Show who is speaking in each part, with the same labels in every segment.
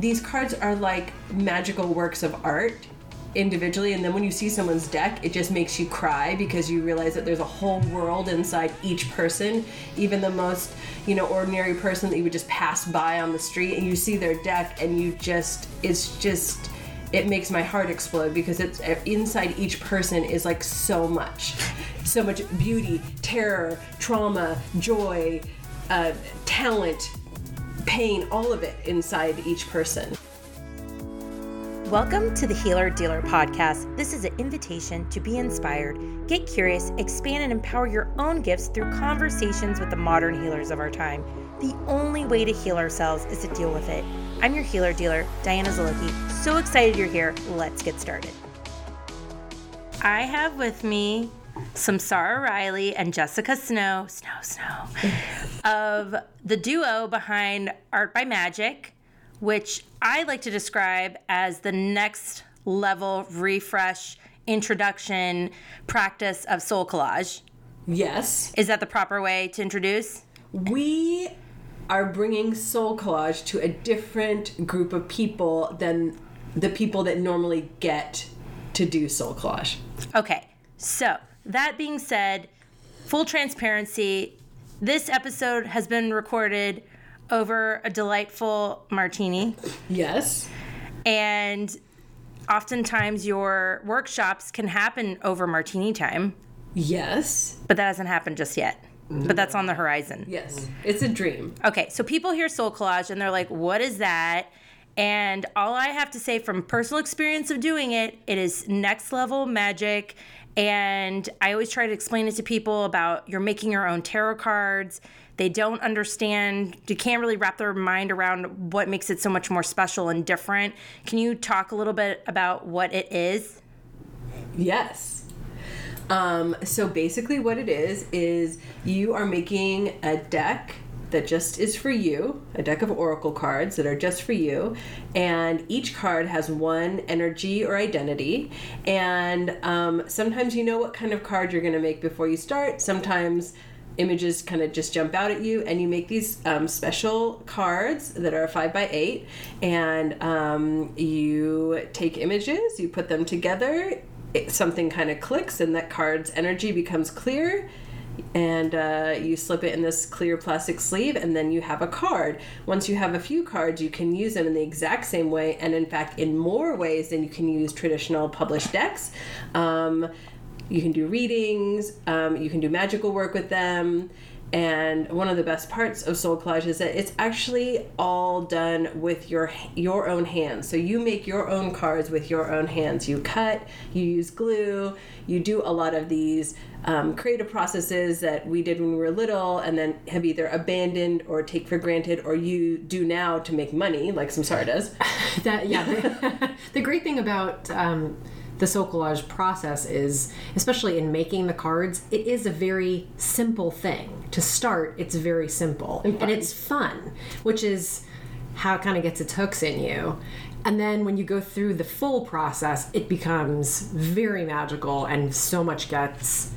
Speaker 1: these cards are like magical works of art individually and then when you see someone's deck it just makes you cry because you realize that there's a whole world inside each person even the most you know ordinary person that you would just pass by on the street and you see their deck and you just it's just it makes my heart explode because it's inside each person is like so much. So much beauty terror trauma joy uh, talent pain all of it inside each person
Speaker 2: Welcome to the Healer Dealer Podcast. This is an invitation to be inspired, get curious, expand, and empower your own gifts through conversations with the modern healers of our time. The only way to heal ourselves is to deal with it. I'm your healer dealer, Diana Zaloki. So excited you're here. Let's get started. I have with me Samsara Riley and Jessica Snow, Snow, Snow, of the duo behind Art by Magic which I like to describe as the next level refresh introduction practice of soul collage.
Speaker 1: Yes.
Speaker 2: Is that the proper way to introduce?
Speaker 1: We are bringing soul collage to a different group of people than the people that normally get to do soul collage.
Speaker 2: Okay. So, that being said, full transparency, this episode has been recorded over a delightful martini.
Speaker 1: Yes.
Speaker 2: And oftentimes your workshops can happen over martini time.
Speaker 1: Yes.
Speaker 2: But that hasn't happened just yet. But that's on the horizon.
Speaker 1: Yes. It's a dream.
Speaker 2: Okay, so people hear soul collage and they're like, what is that? And all I have to say from personal experience of doing it, it is next level magic. And I always try to explain it to people about you're making your own tarot cards. They don't understand, you can't really wrap their mind around what makes it so much more special and different. Can you talk a little bit about what it is?
Speaker 1: Yes. Um, so basically, what it is is you are making a deck that just is for you, a deck of oracle cards that are just for you, and each card has one energy or identity. And um, sometimes you know what kind of card you're going to make before you start. Sometimes images kind of just jump out at you and you make these um, special cards that are five by eight and um, you take images you put them together it, something kind of clicks and that card's energy becomes clear and uh, you slip it in this clear plastic sleeve and then you have a card once you have a few cards you can use them in the exact same way and in fact in more ways than you can use traditional published decks um, you can do readings, um, you can do magical work with them. And one of the best parts of Soul Collage is that it's actually all done with your your own hands. So you make your own cards with your own hands. You cut, you use glue, you do a lot of these um, creative processes that we did when we were little, and then have either abandoned or take for granted, or you do now to make money, like Samsara does.
Speaker 3: that yeah. The, the great thing about um, the soul collage process is, especially in making the cards, it is a very simple thing. To start, it's very simple and, and it's fun, which is how it kind of gets its hooks in you. And then when you go through the full process, it becomes very magical and so much gets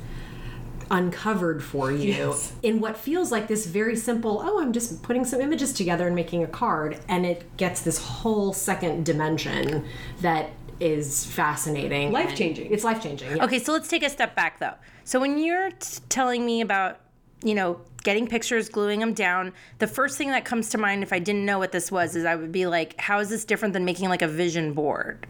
Speaker 3: uncovered for you yes. in what feels like this very simple oh i'm just putting some images together and making a card and it gets this whole second dimension that is fascinating.
Speaker 1: Life changing.
Speaker 3: It's life changing.
Speaker 2: Yeah. Okay, so let's take a step back though. So when you're t- telling me about, you know, getting pictures, gluing them down, the first thing that comes to mind if I didn't know what this was is I would be like, how is this different than making like a vision board?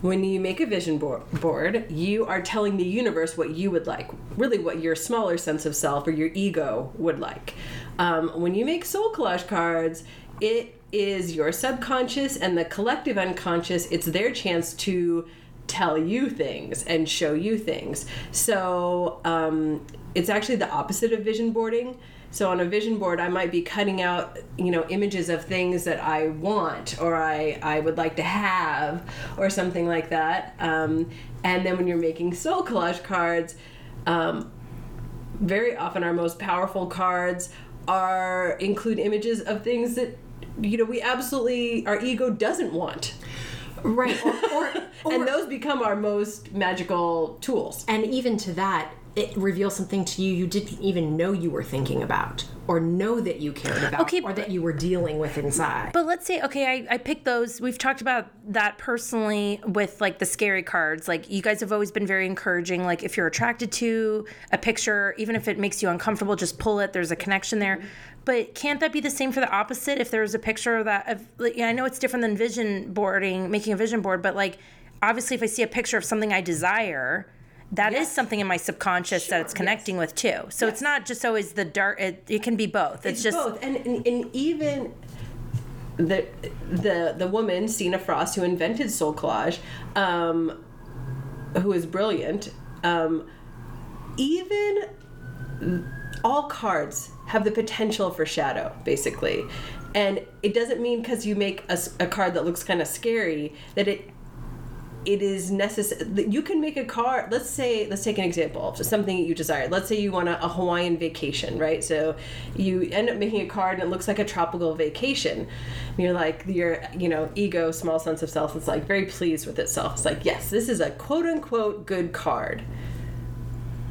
Speaker 1: When you make a vision board, you are telling the universe what you would like, really what your smaller sense of self or your ego would like. Um, when you make soul collage cards, it is your subconscious and the collective unconscious. It's their chance to tell you things and show you things. So um, it's actually the opposite of vision boarding. So on a vision board, I might be cutting out, you know, images of things that I want or I, I would like to have or something like that. Um, and then when you're making soul collage cards, um, very often our most powerful cards are include images of things that you know we absolutely our ego doesn't want
Speaker 3: right or, or,
Speaker 1: or, and those become our most magical tools
Speaker 3: and even to that it reveals something to you you didn't even know you were thinking about or know that you cared about
Speaker 2: Okay,
Speaker 3: or that you were dealing with inside.
Speaker 2: But let's say, okay, I, I picked those. We've talked about that personally with like the scary cards. Like, you guys have always been very encouraging. Like, if you're attracted to a picture, even if it makes you uncomfortable, just pull it. There's a connection there. But can't that be the same for the opposite? If there's a picture that, of, like, yeah, I know it's different than vision boarding, making a vision board, but like, obviously, if I see a picture of something I desire, that is
Speaker 1: Yes.
Speaker 2: something in my subconscious that it's connecting with too. So it's not just always the dark. It, it can be both. It's, just
Speaker 1: both, and, and and even the the the woman Seena Frost who invented soul collage, um, who is brilliant. Um, even all cards have the potential for shadow, basically, and it doesn't mean because you make a card that looks kind of scary that it it is necessary you can make a card let's say let's take an example of something you desire. Let's say you want a, a hawaiian vacation right? So you end up making a card and it looks like a tropical vacation. And you're like your you know ego small sense of self is like very pleased with itself. It's like yes this is a quote unquote good card.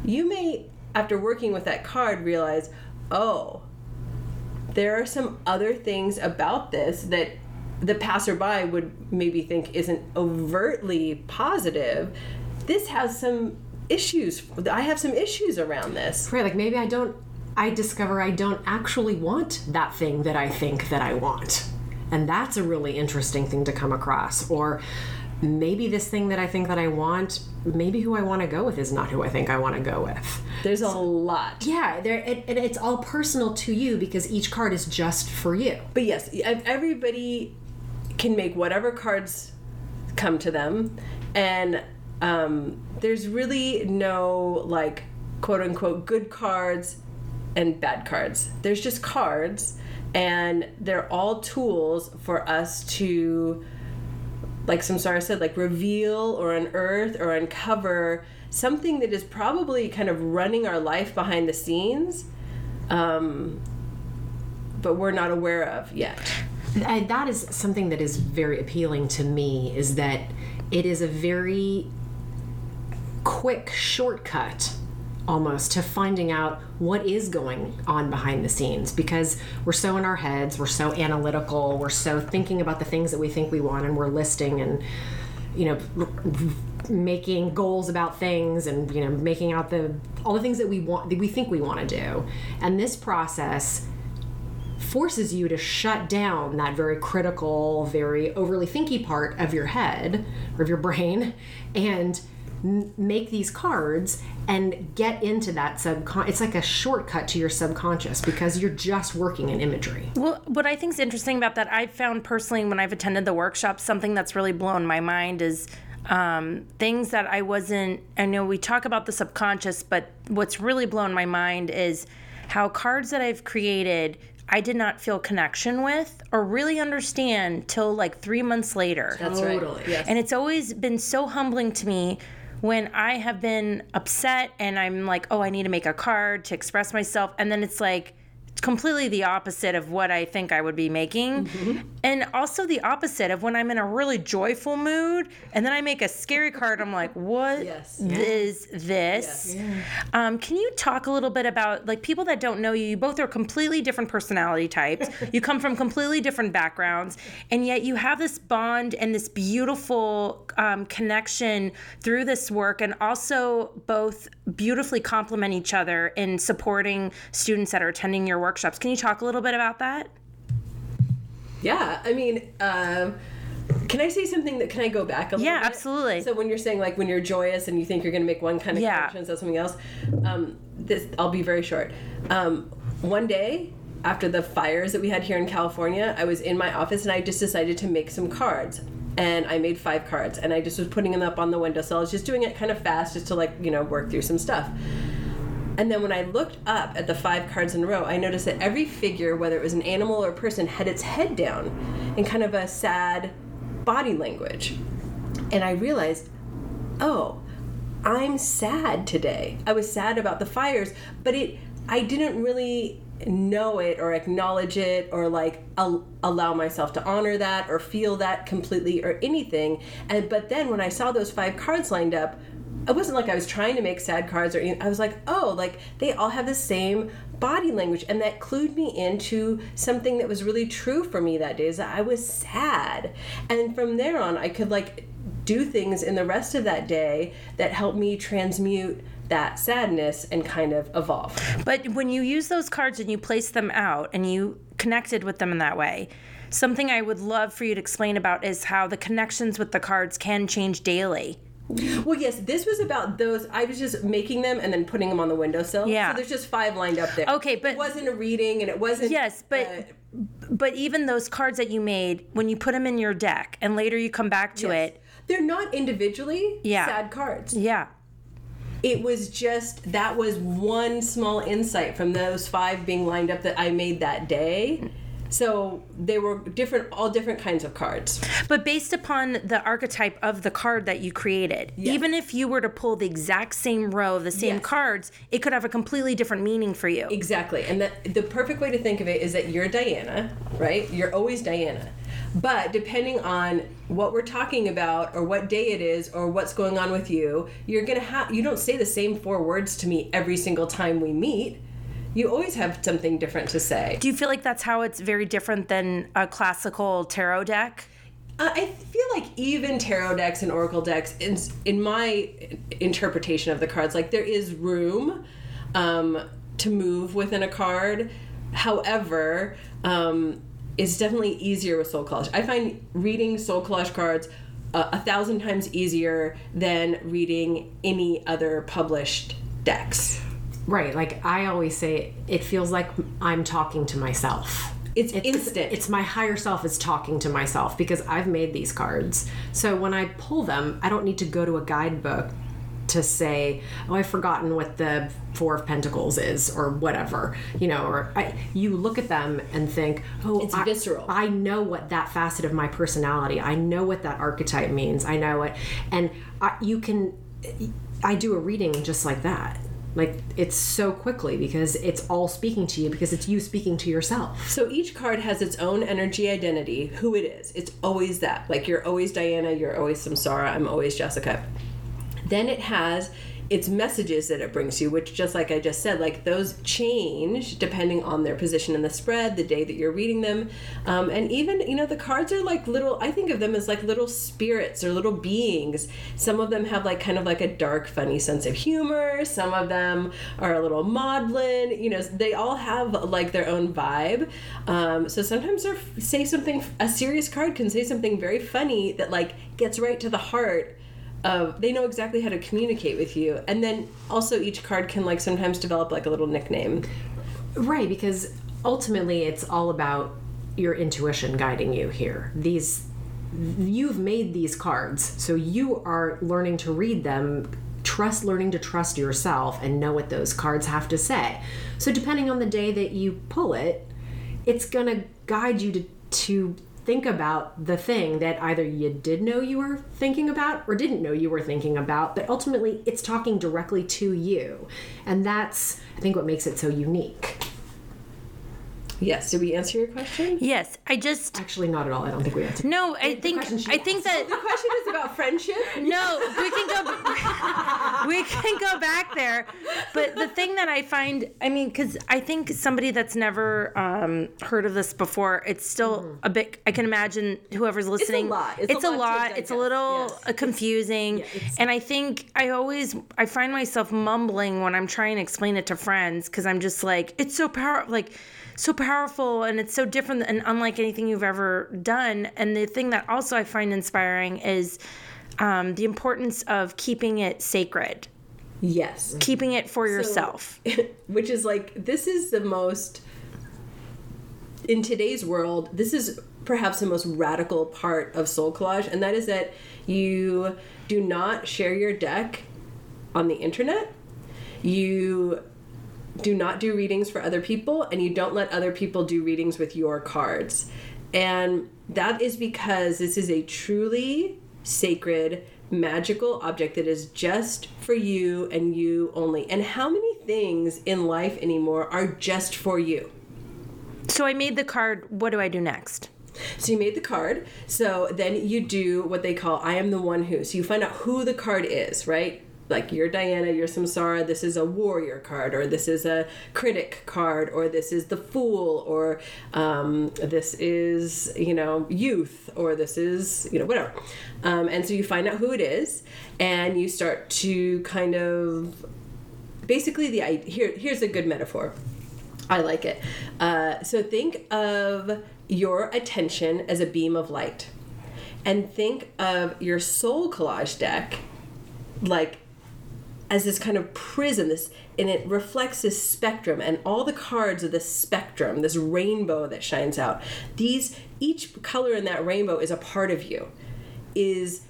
Speaker 1: You may after working with that card realize oh there are some other things about this that the passerby would maybe think isn't overtly positive. This has some issues. I have some issues around this.
Speaker 3: Right, like maybe I don't I discover I don't actually want that thing that I think that I want. And that's a really interesting thing to come across. Or maybe this thing that I think that I want, maybe who I want to go with is not who I think I want to go with.
Speaker 1: There's a lot.
Speaker 3: Yeah, there it, and it's all personal to you because each card is just for you.
Speaker 1: But yes, everybody can make whatever cards come to them, and um, there's really no like quote unquote good cards and bad cards. There's just cards, and they're all tools for us to, like Samsara said, like reveal or unearth or uncover something that is probably kind of running our life behind the scenes. Um, but we're not aware of yet.
Speaker 3: And that is something that is very appealing to me is that it is a very quick shortcut almost to finding out what is going on behind the scenes because we're so in our heads, we're so analytical, we're so thinking about the things that we think we want and we're listing and you know making goals about things and you know making out the all the things that we want that we think we want to do. And this process forces you to shut down that very critical, very overly thinky part of your head or of your brain and m- make these cards and get into that subcon it's like a shortcut to your subconscious because you're just working in imagery
Speaker 2: Well, what I think is interesting about that, I've found personally when I've attended the workshops, something that's really blown my mind is um, things that I wasn't. I know we talk about the subconscious, but what's really blown my mind is how cards that I've created. I did not feel connection with or really understand till like three months later.
Speaker 1: That's
Speaker 3: Totally.
Speaker 1: right. Yes.
Speaker 2: And it's always been so humbling to me when I have been upset and I'm like, oh, I need to make a card to express myself. And then it's like completely the opposite of what I think I would be making. And also the opposite of when I'm in a really joyful mood and then I make a scary card, I'm like, what
Speaker 1: Yes.
Speaker 2: is this? Um, can you talk a little bit about like people that don't know you? You both are completely different personality types. you come from completely different backgrounds, and yet you have this bond and this beautiful um, connection through this work, and also both beautifully complement each other in supporting students that are attending your workshops. Can you talk a little bit about that?
Speaker 1: Yeah, I mean, um, can I say something that can I go back a little
Speaker 2: Yeah,
Speaker 1: bit?
Speaker 2: absolutely.
Speaker 1: So when you're saying like when you're joyous and you think you're going to make one kind of
Speaker 2: Yeah.
Speaker 1: connection something else, um, this I'll be very short. Um, one day after the fires that we had here in California, I was in my office and I just decided to make some cards. And I made five cards and I just was putting them up on the windowsill. I was just doing it kind of fast just to like, you know, work through some stuff. And then when I looked up at the five cards in a row, I noticed that every figure, whether it was an animal or a person, had its head down in kind of a sad body language. And I realized, oh, I'm sad today. I was sad about the fires, but it I didn't really know it or acknowledge it or like al- allow myself to honor that or feel that completely or anything. And but then when I saw those five cards lined up, it wasn't like I was trying to make sad cards or anything. I was like, oh, like they all have the same body language, and that clued me into something that was really true for me that day. Is that I was sad, and from there on, I could like do things in the rest of that day that helped me transmute that sadness and kind of evolve.
Speaker 2: But when you use those cards and you place them out and you connected with them in that way, something I would love for you to explain about is how the connections with the cards can change daily.
Speaker 1: Well, yes, this was about those. I was just making them and then putting them on the windowsill.
Speaker 2: Yeah.
Speaker 1: So there's just five lined up there.
Speaker 2: Okay, but-
Speaker 1: it wasn't a reading and it wasn't.
Speaker 2: Yes, but
Speaker 1: uh,
Speaker 2: but even those cards that you made when you put them in your deck and later you come back to
Speaker 1: yes.
Speaker 2: it,
Speaker 1: They're not individually
Speaker 2: Yeah.
Speaker 1: sad cards.
Speaker 2: yeah.
Speaker 1: It was just that was one small insight from those five being lined up that I made that day. So they were different, all different kinds of cards.
Speaker 2: But based upon the archetype of the card that you created,
Speaker 1: Yes.
Speaker 2: even if you were to pull the exact same row of the same
Speaker 1: Yes.
Speaker 2: cards, it could have a completely different meaning for you.
Speaker 1: Exactly. And that the perfect way to think of it is that you're Diana, right? You're always Diana. But depending on what we're talking about or what day it is or what's going on with you, you're going to have you don't say the same four words to me every single time we meet. You always have something different to say.
Speaker 2: Do you feel like that's how it's very different than a classical tarot deck?
Speaker 1: Uh, I feel like even tarot decks and oracle decks, in, in my interpretation of the cards, like there is room um, to move within a card. However, um, it's definitely easier with soul collage. I find reading soul collage cards uh, a thousand times easier than reading any other published decks.
Speaker 3: Right. Like I always say, it feels like I'm talking to myself.
Speaker 1: It's instant.
Speaker 3: It's my higher self is talking to myself because I've made these cards. So when I pull them, I don't need to go to a guidebook to say, "Oh, I've forgotten what the Four of Pentacles is," or whatever. You know, or I, you look at them and think, "Oh,
Speaker 1: It's
Speaker 3: I-
Speaker 1: visceral.
Speaker 3: I know what that facet of my personality. I know what that archetype means. I know it, and I, you can. I do a reading just like that. Like it's so quickly because it's all speaking to you because it's you speaking to yourself.
Speaker 1: So each card has its own energy identity, who it is. It's always that. Like you're always Diana, you're always Samsara, I'm always Jessica. Then it has its messages that it brings you, which just like I just said, like those change depending on their position in the spread, the day that you're reading them. Um, and even, you know, the cards are like little, I think of them as like little spirits or little beings. Some of them have like kind of like a dark, funny sense of humor. Some of them are a little maudlin. You know, they all have like their own vibe. Um, so sometimes they say something, a serious card can say something very funny that like gets right to the heart they know exactly how to communicate with you and then also each card can like sometimes develop like a little nickname
Speaker 3: Right, because ultimately it's all about your intuition guiding you here. These you've made these cards, so you are learning to read them, trust learning to trust yourself and know what those cards have to say. So depending on the day that you pull it, it's going to guide you to to think about the thing that either you did know you were thinking about or didn't know you were thinking about, but ultimately it's talking directly to you. And that's I think what makes it so unique.
Speaker 1: Yes did we answer your question
Speaker 2: Yes, I just
Speaker 3: Actually, not at all. I don't think we answered.
Speaker 2: no. I think I think that.
Speaker 1: the question is about friendship
Speaker 2: no. We can go. we can go back there, but the thing that I find, I mean, because I think somebody that's never um, heard of this before, it's still a bit. I can imagine whoever's listening.
Speaker 1: lot. It's a
Speaker 2: a
Speaker 1: lot
Speaker 2: lot. It's a little
Speaker 1: Yes.
Speaker 2: confusing, and I think I always I find myself mumbling when I'm trying to explain it to friends because I'm just like it's so powerful, like so powerful, and it's so different and unlike anything you've ever done. And the thing that also I find inspiring is um, the importance of keeping it sacred,
Speaker 1: yes
Speaker 2: keeping it for yourself.
Speaker 1: which is like this is the most in today's world this is perhaps the most radical part of soul collage and that is that you do not share your deck on the internet you do not do readings for other people and you don't let other people do readings with your cards and that is because this is a truly sacred magical object that is just for you and you only and how many things in life anymore are just for you
Speaker 2: So I made the card. What do I do next?
Speaker 1: so you made the card. So then you do what they call I am the one who. So you find out who the card is, right? Like you're Diana, you're Samsara, this is a warrior card, or this is a critic card, or this is the fool, or um, this is, you know, youth, or this is, you know, whatever. Um, and so you find out who it is, and you start to kind of basically the here here's a good metaphor i like it uh, so think of your attention as a beam of light and think of your soul collage deck like as this kind of prism this and it reflects this spectrum and all the cards of this spectrum this rainbow that shines out these each color in that rainbow is a part of you is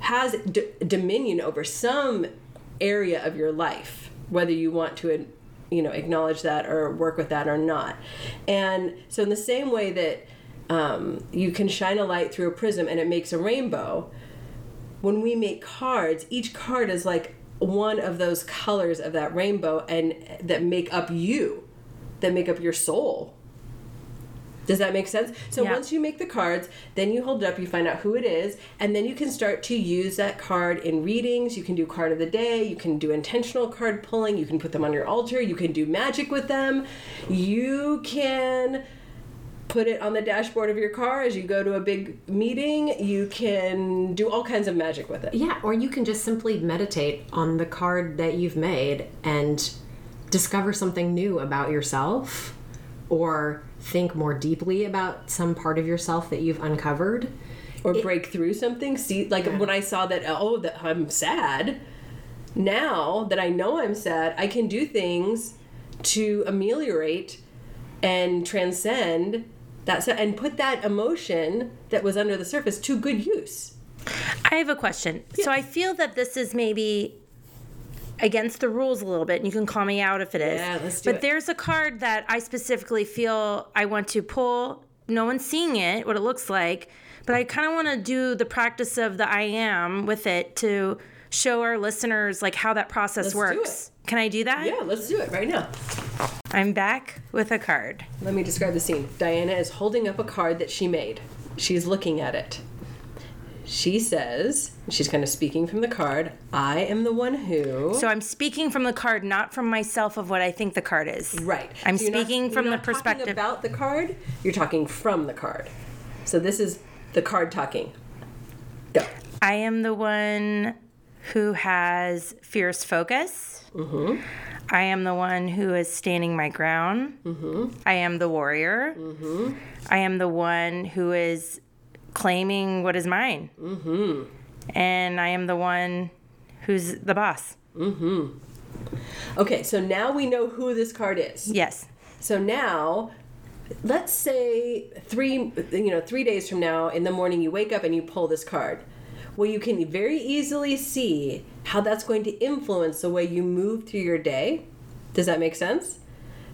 Speaker 1: has d- dominion over some area of your life whether you want to you know acknowledge that or work with that or not. And so in the same way that um, you can shine a light through a prism and it makes a rainbow when we make cards each card is like one of those colors of that rainbow and that make up you that make up your soul does that make sense? So
Speaker 2: Yeah.
Speaker 1: once you make the cards, then you hold it up, you find out who it is, and then you can start to use that card in readings. You can do card of the day, you can do intentional card pulling, you can put them on your altar, you can do magic with them. You can put it on the dashboard of your car as you go to a big meeting. You can do all kinds of magic with it.
Speaker 3: Yeah, or you can just simply meditate on the card that you've made and discover something new about yourself or think more deeply about some part of yourself that you've uncovered.
Speaker 1: or break through something. See, like when I saw that, oh, that I'm sad. Now that I know I'm sad, I can do things to ameliorate and transcend that and put that emotion that was under the surface to good use.
Speaker 2: I have a question. So I feel that this is maybe against the rules a little bit, and you can call me out if it is.
Speaker 1: Yeah, let's do
Speaker 2: but
Speaker 1: it.
Speaker 2: there's a card that I specifically feel I want to pull. No one's seeing it, what it looks like, but I kind of want to do the practice of the I am with it to show our listeners like how that process
Speaker 1: Let's do
Speaker 2: works. Can I do that?
Speaker 1: Yeah, let's do it right now.
Speaker 2: I'm back with a card.
Speaker 1: Let me describe the scene. Diana is holding up a card that she made. She's looking at it. She says, she's kind of speaking from the card, I am the one who.
Speaker 2: So I'm speaking from the card, not from myself of what I think the card is.
Speaker 1: Right.
Speaker 2: I'm
Speaker 1: So not-
Speaker 2: speaking
Speaker 1: you're
Speaker 2: from the
Speaker 1: not
Speaker 2: perspective.
Speaker 1: about the card. You're talking from the card. So this is the card talking. Go.
Speaker 2: I am the one who has fierce focus.
Speaker 1: Mm-hmm.
Speaker 2: I am the one who is standing my ground.
Speaker 1: Mm-hmm.
Speaker 2: I am the warrior. I am the one who is claiming what is mine.
Speaker 1: Mm-hmm.
Speaker 2: And I am the one who's the boss.
Speaker 1: Okay, so now we know who this card is.
Speaker 2: Yes.
Speaker 1: So now, let's say three, you know, three days from now in the morning you wake up and you pull this card. Well, you can very easily see how that's going to influence the way you move through your day. Does that make sense?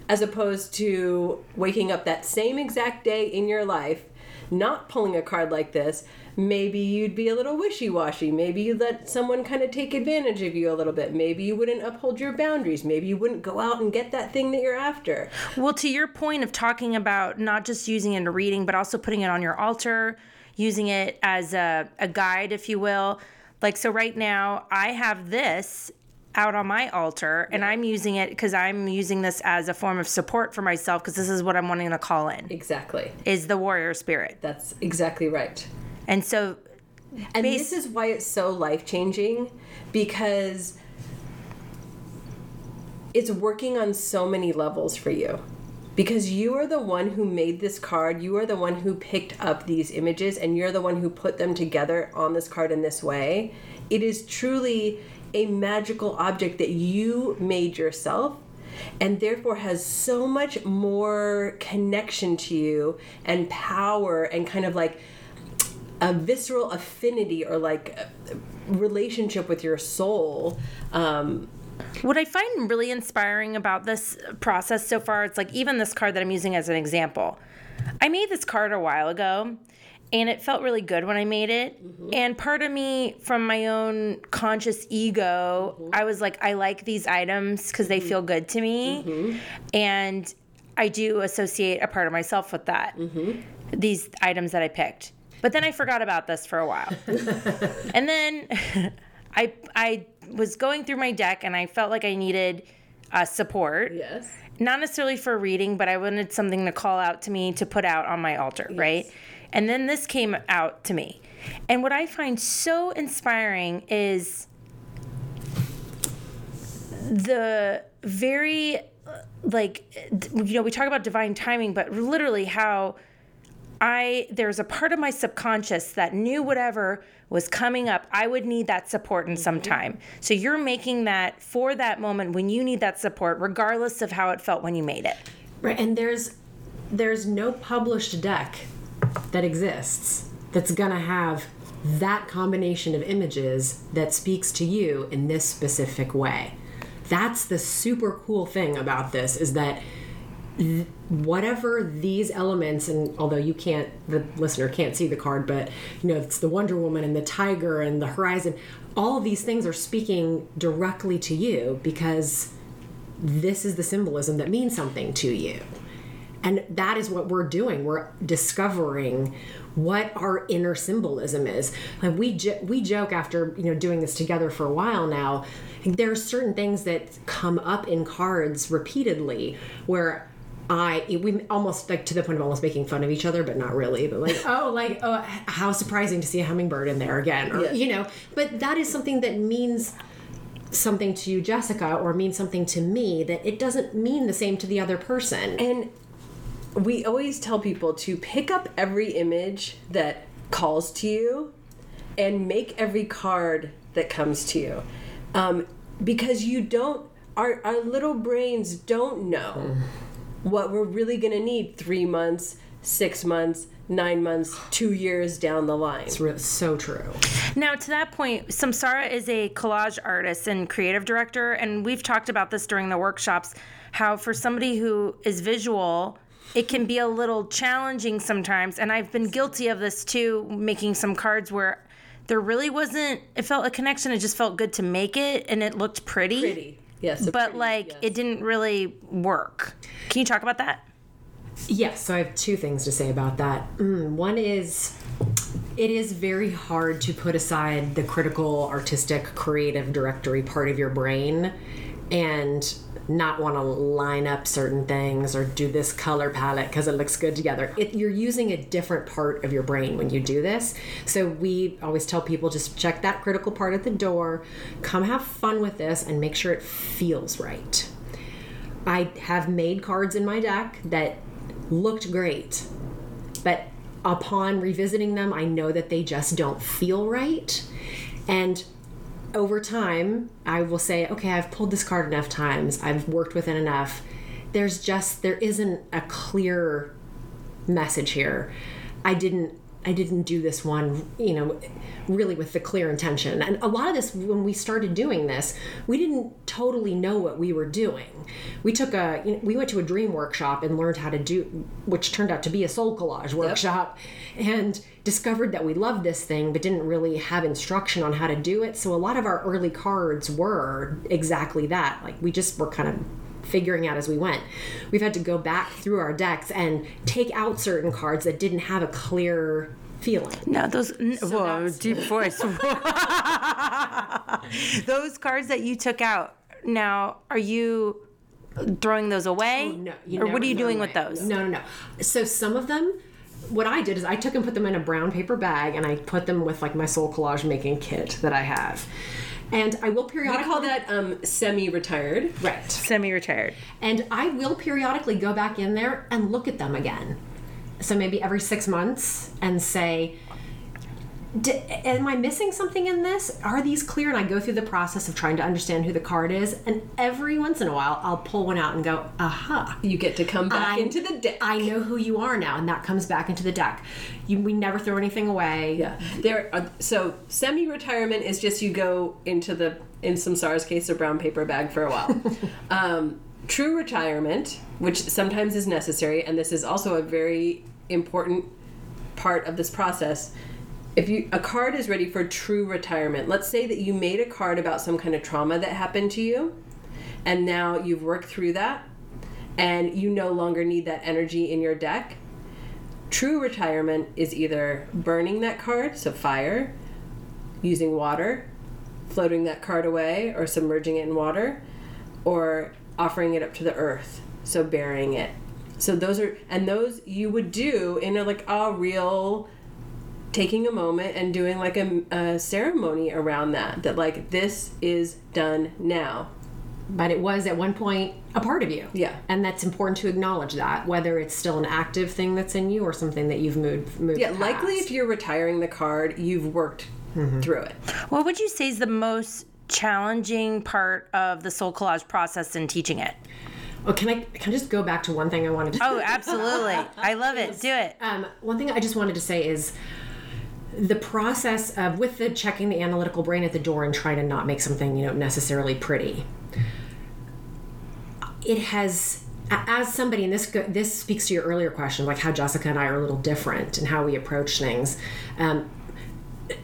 Speaker 1: As opposed to waking up that same exact day in your life, not pulling a card like this, maybe you'd be a little wishy washy. Maybe you'd let someone kind of take advantage of you a little bit. Maybe you wouldn't uphold your boundaries. Maybe you wouldn't go out and get that thing that you're after.
Speaker 2: Well, to your point of talking about not just using it in reading, but also putting it on your altar, using it as a, a guide, if you will. Like, so right now, I have this out on my altar and I'm using it because I'm using this as a form of support for myself because this is what I'm wanting to call in
Speaker 1: Exactly.
Speaker 2: is the warrior spirit.
Speaker 1: That's exactly right.
Speaker 2: And so,
Speaker 1: And
Speaker 2: Bas-
Speaker 1: this is why it's so life changing because it's working on so many levels for you. Because you are the one who made this card, you are the one who picked up these images, and you're the one who put them together on this card in this way. It is truly a magical object that you made yourself and therefore has so much more connection to you and power and kind of like a visceral affinity or like relationship with your soul um,
Speaker 2: what I find really inspiring about this process so far, it's like even this card that I'm using as an example. I made this card a while ago and it felt really good when I made it. Mm-hmm. And part of me, from my own conscious ego, mm-hmm. I was like, I like these items because they mm-hmm. feel good to me. And I do associate a part of myself with that, these items that I picked. But then I forgot about this for a while. and then I I was going through my deck and I felt like I needed uh, support.
Speaker 1: Yes.
Speaker 2: Not necessarily for reading, but I wanted something to call out to me to put out on my altar, right? And then this came out to me. And what I find so inspiring is the very uh, like you know we talk about divine timing but literally how i there's a part of my subconscious that knew whatever was coming up. I would need that support in some mm-hmm. time. So you're making that for that moment when you need that support regardless of how it felt when you made it.
Speaker 3: Right, and there's there's no published deck that exists that's gonna have that combination of images that speaks to you in this specific way. That's the super cool thing about this is that th- whatever these elements and although you can't the listener can't see the card but you know it's the wonder woman and the tiger and the horizon all of these things are speaking directly to you because this is the symbolism that means something to you. And that is what we're doing. We're discovering what our inner symbolism is. Like we jo- we joke after you know doing this together for a while now. There are certain things that come up in cards repeatedly where I we almost like to the point of almost making fun of each other, but not really. But like, oh, like oh, how surprising to see a hummingbird in there again, or you know. But that is something that means something to you, Jessica, or means something to me that it doesn't mean the same to the other person.
Speaker 1: And we always tell people to pick up every image that calls to you and make every card that comes to you. Um, because you don't, our, our little brains don't know what we're really going to need three months, six months, nine months, two years down the line.
Speaker 3: It's re- so true.
Speaker 2: Now, to that point, Samsara is a collage artist and creative director, and we've talked about this during the workshops. How for somebody who is visual, it can be a little challenging sometimes, and I've been guilty of this too, making some cards where there really wasn't. It felt a connection. It just felt good to make it, and it looked pretty.
Speaker 1: Pretty. Yes. a
Speaker 2: But
Speaker 1: pretty,
Speaker 2: like,
Speaker 1: yes.
Speaker 2: it didn't really work. Can you talk about that?
Speaker 3: Yes, so I have two things to say about that. Mm, one is it is very hard to put aside the critical, artistic, creative directory part of your brain and not want to line up certain things or do this color palette because it looks good together. It, you're using a different part of your brain when you do this. So we always tell people just check that critical part at the door, come have fun with this, and make sure it feels right. I have made cards in my deck that looked great, but upon revisiting them, I know that they just don't feel right. And over time, I will say, okay, I've pulled this card enough times, I've worked with it enough. There's just, there isn't a clear message here. I didn't I didn't do this one, you know, really with the clear intention. And a lot of this when we started doing this, we didn't totally know what we were doing. We took a you know, we went to a dream workshop and learned how to do which turned out to be a soul collage workshop and discovered that we loved this thing but didn't really have instruction on how to do it. So a lot of our early cards were exactly that. Like we just were kind of figuring out as we went. We've had to go back through our decks and take out certain cards that didn't have a clear feeling.
Speaker 2: No, those n- whoa, deep voice. those cards that you took out. Now, are you throwing those away,
Speaker 3: Oh, No,
Speaker 2: or
Speaker 3: never
Speaker 2: what are you doing
Speaker 3: away.
Speaker 2: with those?
Speaker 3: No, no, no. So some of them, what I did is I took and put them in a brown paper bag and I put them with like my soul collage making kit that I have. And I will
Speaker 1: we
Speaker 3: periodically
Speaker 1: call that um, semi-retired.
Speaker 3: right.
Speaker 2: Semi-retired.
Speaker 3: And I will periodically go back in there and look at them again. So maybe every six months and say, D- am I missing something in this? Are these clear? And I go through the process of trying to understand who the card is. And every once in a while, I'll pull one out and go, aha.
Speaker 1: You get to come back
Speaker 3: I-
Speaker 1: into the deck.
Speaker 3: I know who you are now, and that comes back into the deck. You, we never throw anything away.
Speaker 1: Yeah, there. Are, so semi-retirement is just you go into the in Samsara's case a brown paper bag for a while. um, true retirement, which sometimes is necessary, and this is also a very important part of this process. If you a card is ready for true retirement, let's say that you made a card about some kind of trauma that happened to you, and now you've worked through that, and you no longer need that energy in your deck. True retirement is either burning that card, so fire, using water, floating that card away or submerging it in water or offering it up to the earth so burying it so those are and those you would do in a like a real taking a moment and doing like a, a ceremony around that that like this is done now
Speaker 3: but it was at one point a part of you.
Speaker 1: Yeah.
Speaker 3: And that's important to acknowledge that, whether it's still an active thing that's in you or something that you've moved moved.
Speaker 1: yeah
Speaker 3: past.
Speaker 1: likely if you're retiring the card you've worked through it
Speaker 2: What would you say is the most challenging part of the soul collage process in teaching it?
Speaker 3: Oh, can I can I just go back to one thing I wanted to
Speaker 2: Oh, absolutely. I love it. Do it.
Speaker 3: Um, one thing I just wanted to say is the process of with the checking the analytical brain at the door and trying to not make something you know necessarily pretty. It has as somebody and this this speaks to your earlier question like how Jessica and I are a little different and how we approach things. Um,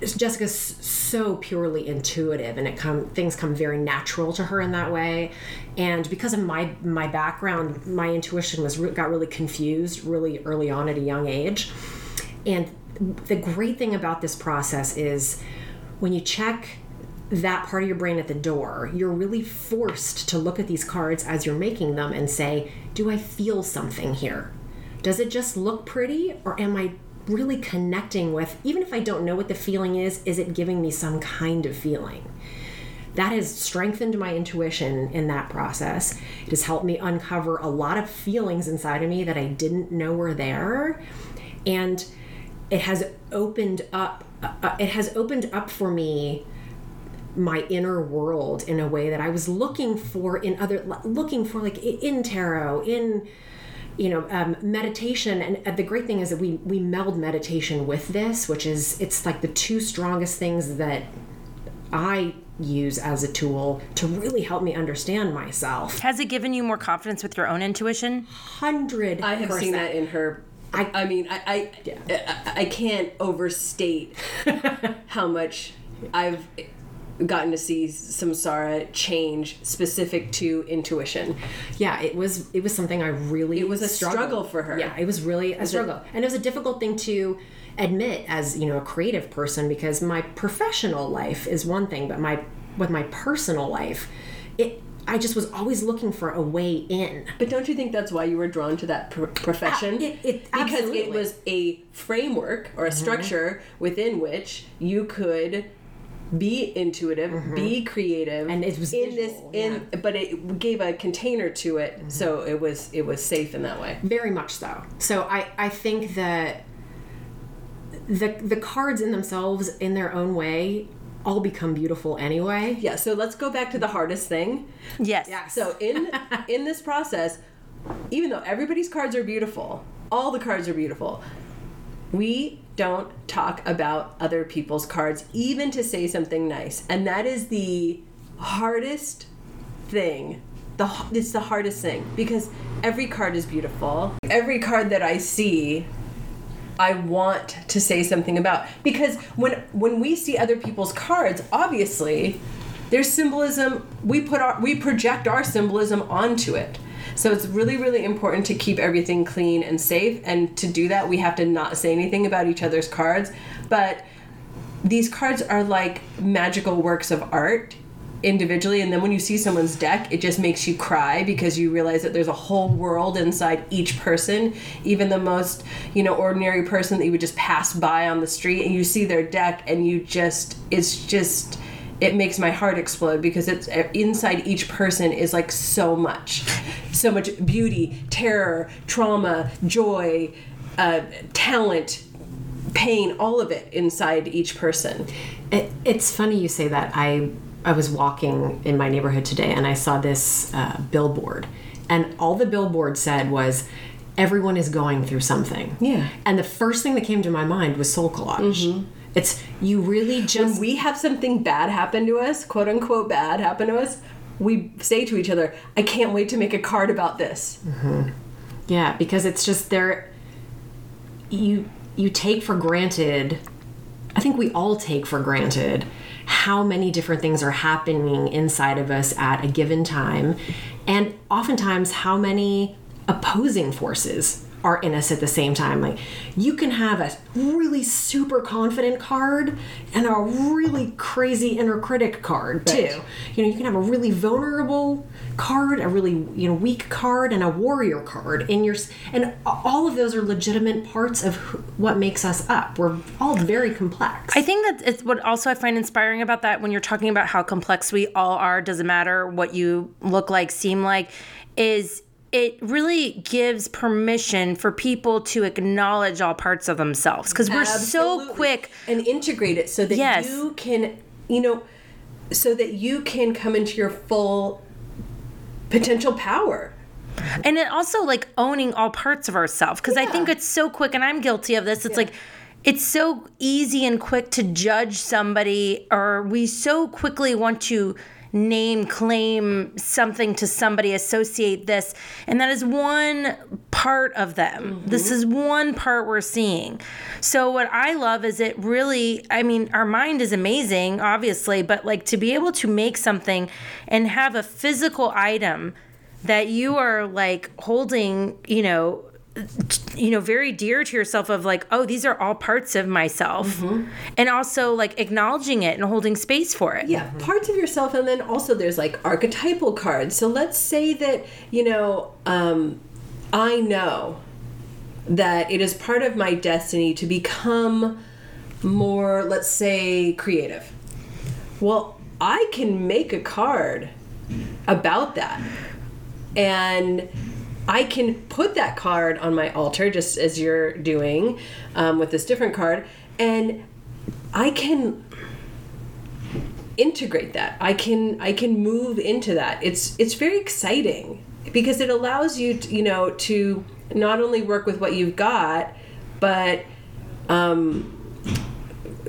Speaker 3: Jessica's so purely intuitive, and it come things come very natural to her in that way. And because of my my background, my intuition was got really confused really early on at a young age. And the great thing about this process is when you check that part of your brain at the door, you're really forced to look at these cards as you're making them and say, "Do I feel something here? Does it just look pretty, or am I?" really connecting with even if i don't know what the feeling is is it giving me some kind of feeling that has strengthened my intuition in that process it has helped me uncover a lot of feelings inside of me that i didn't know were there and it has opened up uh, it has opened up for me my inner world in a way that I was looking for in other looking for like in tarot in you know um, meditation and uh, the great thing is that we we meld meditation with this which is it's like the two strongest things that I use as a tool to really help me understand myself
Speaker 2: Has it given you more confidence with your own intuition?
Speaker 3: hundred
Speaker 1: I have seen that in her. I, I mean, I I, I I can't overstate how much I've gotten to see Samsara change specific to intuition.
Speaker 3: yeah it was it was something i really it
Speaker 1: was a struggle for her.
Speaker 3: yeah it was really a struggle and it was a difficult thing to admit as you know a creative person because my professional life is one thing but my with my personal life it i just was always looking for a way in
Speaker 1: But don't you think that's why you were drawn to that pr- profession?
Speaker 3: Uh, it- it-
Speaker 1: because
Speaker 3: absolutely. Mm-hmm.
Speaker 1: it was a framework or a structure within which you could be intuitive, be creative,
Speaker 3: Mm-hmm. And it was
Speaker 1: in
Speaker 3: visual,
Speaker 1: this in. But it gave a container to it,
Speaker 3: Mm-hmm.
Speaker 1: so it was it was safe in that way.
Speaker 3: very much so so i i think that the the cards in themselves in their own way all become beautiful anyway
Speaker 1: Yeah. So let's go back to the hardest thing.
Speaker 2: Yes. Yeah.
Speaker 1: So in in this process, even though everybody's cards are beautiful, all the cards are beautiful, we don't talk about other people's cards even to say something nice. And that is the hardest thing. The it's the hardest thing because every card is beautiful. Every card that I see I want to say something about because when when we see other people's cards, obviously there's symbolism. We put our we project our symbolism onto it. So it's really really important to keep everything clean and safe. And to do that, we have to not say anything about each other's cards. But these cards are like magical works of art individually and then when you see someone's deck it just makes you cry because you realize that there's a whole world inside each person even the most you know ordinary person that you would just pass by on the street and you see their deck and you just it's just it makes my heart explode because it's inside each person is like so much so much beauty terror trauma joy uh, talent pain all of it inside each person
Speaker 3: It, it's funny you say that. I I was walking in my neighborhood today and I saw this uh, billboard, and all the billboard said was, "Everyone is going through something."
Speaker 1: Yeah.
Speaker 3: And the first thing that came to my mind was soul collage. It's you really just
Speaker 1: when we have something bad happen to us, quote unquote bad happen to us, we say to each other, I can't wait to make a card about this.
Speaker 3: Yeah, because it's just there you you take for granted I think we all take for granted how many different things are happening inside of us at a given time and oftentimes how many opposing forces are in us at the same time. Like you can have a really super confident card and a really crazy inner critic card too. You know, you can have a really vulnerable card, a really you know weak card, and a warrior card in your. And all of those are legitimate parts of who- what makes us up. We're all very complex.
Speaker 2: I think that it's what also I find inspiring about that when you're talking about how complex we all are, doesn't matter what you look like, seem like, is it really gives permission for people to acknowledge all parts of themselves because we're so quick.
Speaker 1: and integrate it so that
Speaker 2: Yes.
Speaker 1: you can you know so that you can come into your full potential power
Speaker 2: And it also like owning all parts of ourselves because I think it's so quick, and I'm guilty of this. It's like it's so easy and quick to judge somebody, or we so quickly want to name, claim something to somebody, associate this, and that is one part of them. This is one part we're seeing. So what I love is it really. I mean, our mind is amazing, obviously, but like to be able to make something and have a physical item that you are like holding, you know, you know, very dear to yourself of like, oh, these are all parts of myself. And also like acknowledging it and holding space for it.
Speaker 1: yeah parts of yourself and then also there's like archetypal cards so let's say that you know um, i know that it is part of my destiny to become more let's say creative well i can make a card about that and I can put that card on my altar just as you're doing um, with this different card, and I can integrate that. I can I can move into that. It's it's very exciting because it allows you to, you know to not only work with what you've got, but um,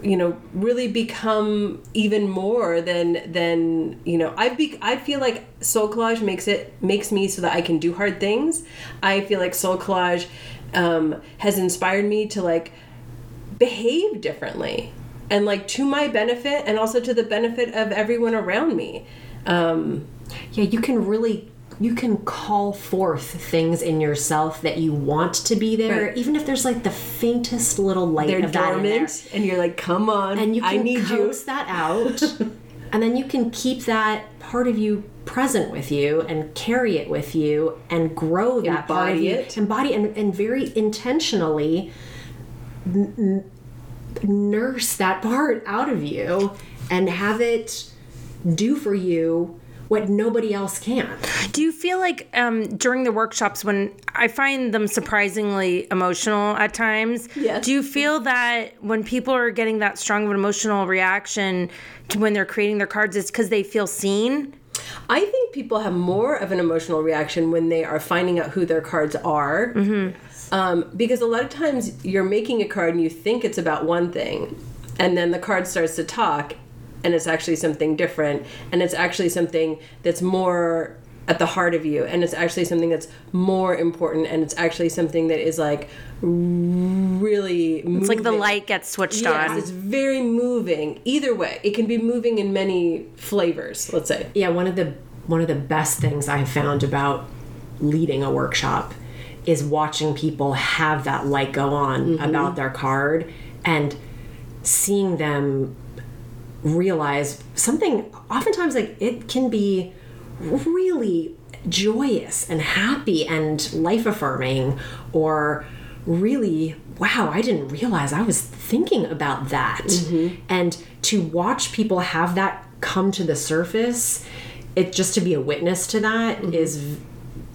Speaker 1: you know really become even more than than you know i be i feel like soul collage makes it makes me so that i can do hard things. I feel like soul collage um, has inspired me to like behave differently and like to my benefit and also to the benefit of everyone around me. Um,
Speaker 3: yeah, you can really you can call forth things in yourself that you want to be there,
Speaker 1: Right.
Speaker 3: even if there's like the faintest little light
Speaker 1: they're
Speaker 3: of that in there.
Speaker 1: dormant and you're like come on
Speaker 3: and you can
Speaker 1: i need you
Speaker 3: coax that out and then you can keep that part of you present with you and carry it with you and grow that part of
Speaker 1: Embody
Speaker 3: you embody and, and very intentionally n- n- nurse that part out of you and have it do for you what nobody else can
Speaker 2: Do you feel like um, during the workshops when I find them surprisingly emotional at times?
Speaker 1: Yes.
Speaker 2: Do you feel that when people are getting that strong of an emotional reaction to when they're creating their cards, it's because they feel seen?
Speaker 1: I think people have more of an emotional reaction when they are finding out who their cards are. Um, because a lot of times you're making a card and you think it's about one thing, and then the card starts to talk, and it's actually something different, and it's actually something that's more at the heart of you, and it's actually something that's more important, and it's actually something that is like really.
Speaker 2: It's like the light gets switched
Speaker 1: Yes,
Speaker 2: on.
Speaker 1: it's very moving. Either way, it can be moving in many flavors. Let's say.
Speaker 3: yeah one of the one of the best things i've found about leading a workshop is watching people have that light go on mm-hmm. about their card and seeing them realize something oftentimes like it can be really joyous and happy and life affirming or really wow i didn't realize i was thinking about that. Mm-hmm. And to watch people have that come to the surface it just to be a witness to that mm-hmm. is v-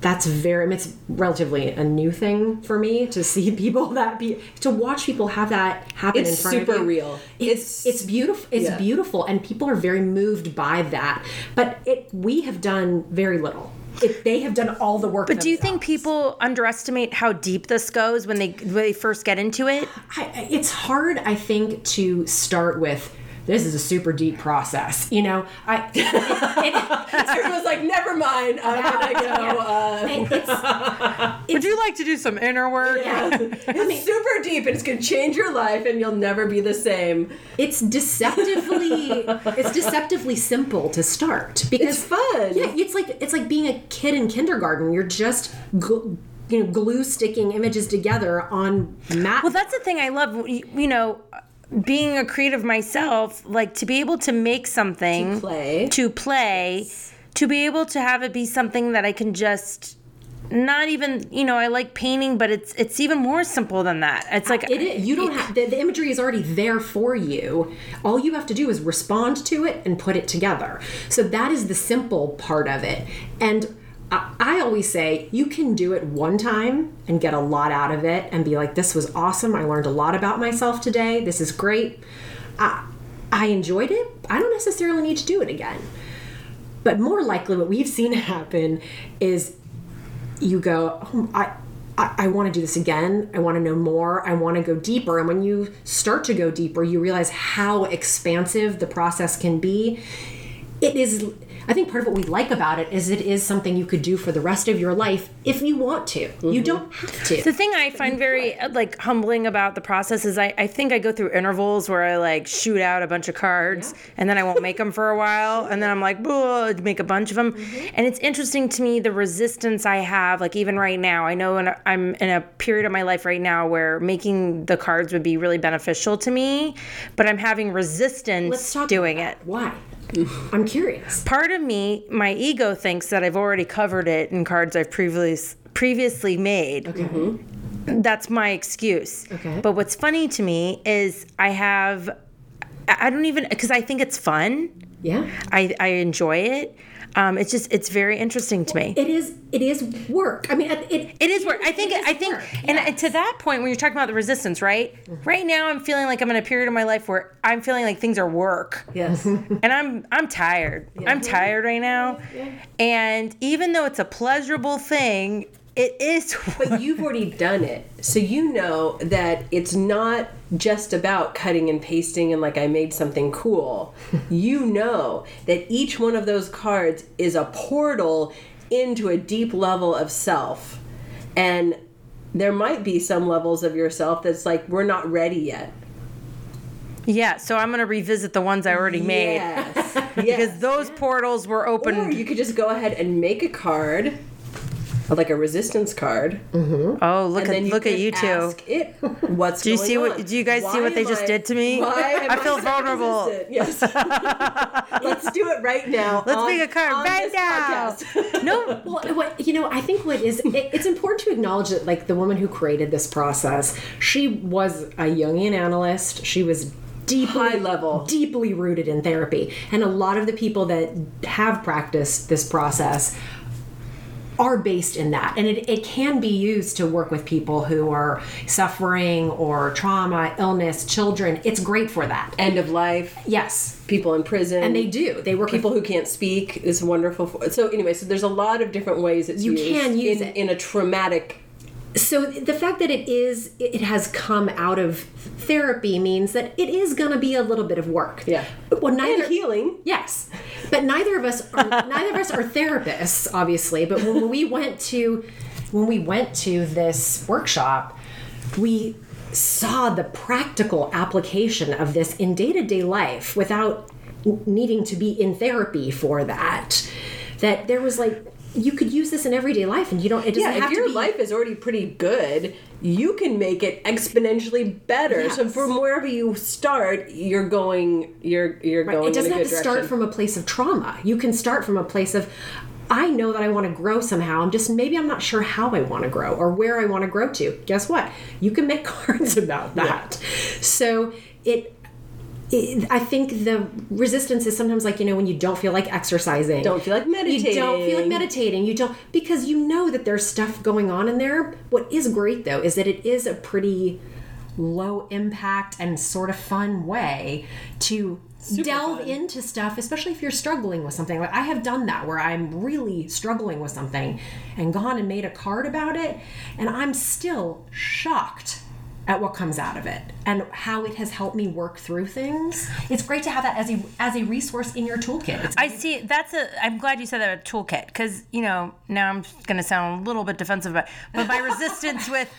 Speaker 3: that's very I mean, it's relatively a new thing for me to see people that be to watch people have that happen
Speaker 1: It's
Speaker 3: in front
Speaker 1: super
Speaker 3: of you.
Speaker 1: real.
Speaker 3: It's
Speaker 1: It's-
Speaker 3: it's beautiful. It's
Speaker 1: Yeah.
Speaker 3: beautiful, and people are very moved by that. But it we have done very little. It, they have done all the work.
Speaker 2: But do you think people underestimate how deep this goes when they when they first get into it?
Speaker 3: I, it's hard? I think to start with. This is a super deep process, you know. I it,
Speaker 1: Everyone's like, never mind. I'm gonna go. Uh,
Speaker 3: it, it's
Speaker 2: Would you like to do some inner work?
Speaker 1: it's super deep, and it's gonna change your life, and you'll never be the same.
Speaker 3: it's deceptively it's deceptively simple to start because
Speaker 1: It's fun.
Speaker 3: Yeah, it's like it's like being a kid in kindergarten. You're just go, you know glue sticking images together on mat.
Speaker 2: Well, that's the thing I love. You you know, being a creative myself, like to be able to make something,
Speaker 1: To play.
Speaker 2: to play, to be able to have it be something that I can just not even you know I like painting, but it's it's even more simple than that. It's like
Speaker 3: It is. You don't have the, the imagery is already there for you. All you have to do is respond to it and put it together. So that is the simple part of it. And I, always say you can do it one time and get a lot out of it and be like, "This was awesome. I learned a lot about myself today. This is great. I, I enjoyed it. I don't necessarily need to do it again." But more likely, what we've seen happen is you go, oh, I, I, I want to do this again. I want to know more. I want to go deeper. And when you start to go deeper, you realize how expansive the process can be. It is, I think part of what we like about it is it is something you could do for the rest of your life if you want to. You don't have to.
Speaker 2: The thing I find very uh, like humbling about the process is I, I think I go through intervals where I like shoot out a bunch of cards and then I won't make them for a while and then I'm like "Blah," make a bunch of them and it's interesting to me the resistance I have like even right now I know in a, I'm in a period of my life right now where making the cards would be really beneficial to me but I'm having resistance
Speaker 3: Let's talk
Speaker 2: doing
Speaker 3: about
Speaker 2: it.
Speaker 3: Why? I'm curious.
Speaker 2: part of me, my ego thinks that I've already covered it in cards I've previously previously made. Okay, mm-hmm. That's my excuse.
Speaker 3: Okay.
Speaker 2: But what's funny to me is I have I I don't even because I think it's fun.
Speaker 3: Yeah.
Speaker 2: I, I enjoy it. Um, it's just it's very interesting to me.
Speaker 3: It is. It is work. I mean, it. It,
Speaker 2: It is work. I think. I think. And to that point, when you're talking about the resistance, right? Right now, I'm feeling like I'm in a period of my life where I'm feeling like things are work.
Speaker 1: Yes.
Speaker 2: and I'm I'm tired. I'm tired right now. yeah. And even though it's a pleasurable thing, it is
Speaker 1: but you've already done it. So you know that it's not just about cutting and pasting and like I made something cool. you know that each one of those cards is a portal into a deep level of self. And there might be some levels of yourself that's like we're not ready yet.
Speaker 2: Yeah, so I'm gonna revisit the ones I already made.
Speaker 1: Yes.
Speaker 2: Because
Speaker 1: yes.
Speaker 2: those portals were
Speaker 1: Or
Speaker 2: open.
Speaker 1: you could just go ahead and make a card, like a resistance card, mm-hmm.
Speaker 2: oh, look
Speaker 1: and
Speaker 2: at
Speaker 1: you
Speaker 2: look at you two.
Speaker 1: ask It, what's
Speaker 2: Do you
Speaker 1: going
Speaker 2: see what-
Speaker 1: on?
Speaker 2: do you guys see what they
Speaker 1: am
Speaker 2: just did to me?
Speaker 1: why
Speaker 2: I feel
Speaker 1: so
Speaker 2: vulnerable.
Speaker 1: resistant? Yes. Let's do it right now.
Speaker 2: Let's
Speaker 1: on-
Speaker 2: make a card right now. No,
Speaker 3: Well, what you know, I think what is it, it's important to acknowledge that like the woman who created this process, she was a Jungian analyst. She was deeply
Speaker 1: High level.
Speaker 3: deeply rooted in therapy, and a lot of the people that have practiced this process are based in that and it, it can be used to work with people who are suffering or trauma illness children it's great for that
Speaker 1: End of life.
Speaker 3: yes
Speaker 1: People in prison.
Speaker 3: and they do they work with
Speaker 1: People who can't speak is wonderful. For, so anyway, so there's a lot of different ways it's
Speaker 3: You
Speaker 1: used
Speaker 3: can use
Speaker 1: in,
Speaker 3: it.
Speaker 1: in a traumatic.
Speaker 3: so the fact that it is it has come out of therapy means that it is going to be a little bit of work
Speaker 1: Yeah.
Speaker 3: well neither
Speaker 1: And healing.
Speaker 3: yes but neither of us are neither of us are therapists obviously. But when we went to when we went to this workshop we saw the practical application of this in day-to-day life without needing to be in therapy for that. That there was like you could use this in everyday life and you don't it doesn't
Speaker 1: Yeah,
Speaker 3: have
Speaker 1: if your
Speaker 3: to be
Speaker 1: life is already pretty good, you can make it exponentially better. So from wherever you start, you're going. You're you're going.
Speaker 3: it doesn't have to start from a place of trauma you can start from a place of i know that i want to grow somehow i'm just maybe i'm not sure how i want to grow or where i want to grow to guess what you can make cards about that so it it, I think the resistance is sometimes like you know when you don't feel like exercising,
Speaker 1: Don't feel like meditating,
Speaker 3: You don't feel like
Speaker 1: meditating.
Speaker 3: You don't because you know that there's stuff going on in there. What is great though is that it is a pretty low impact and sort of fun way to delve
Speaker 1: fun.
Speaker 3: into stuff, especially if you're struggling with something. Like I have done that where I'm really struggling with something and gone and made a card about it, and I'm still shocked at what comes out of it and how it has helped me work through things. It's great to have that as a as a resource in your toolkit. It's
Speaker 2: I see. That's a. I'm glad you said that a toolkit because you know now I'm going to sound a little bit defensive, but but my resistance with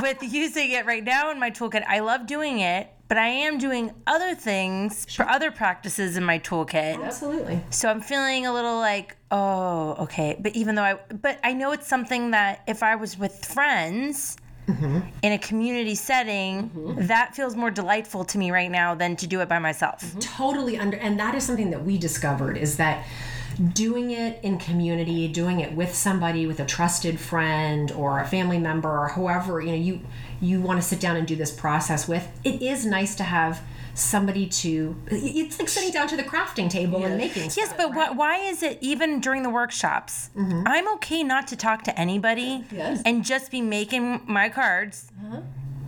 Speaker 2: with using it right now in my toolkit, I love doing it, but I am doing other things for other practices in my toolkit.
Speaker 3: Absolutely.
Speaker 2: So I'm feeling a little like, oh, okay. But even though I, but I know it's something that if I was with friends Mm-hmm. in a community setting, mm-hmm. that feels more delightful to me right now than to do it by myself. Mm-hmm.
Speaker 3: totally under and that is something that we discovered is that doing it in community doing it with somebody with a trusted friend or a family member or whoever you know you you want to sit down and do this process with it is nice to have somebody to it's like sitting down to the crafting table and making
Speaker 2: Yes,
Speaker 3: stuff,
Speaker 2: but
Speaker 3: right?
Speaker 2: why, why is it even during the workshops? I'm okay not to talk to anybody
Speaker 1: Yes.
Speaker 2: and just be making my cards.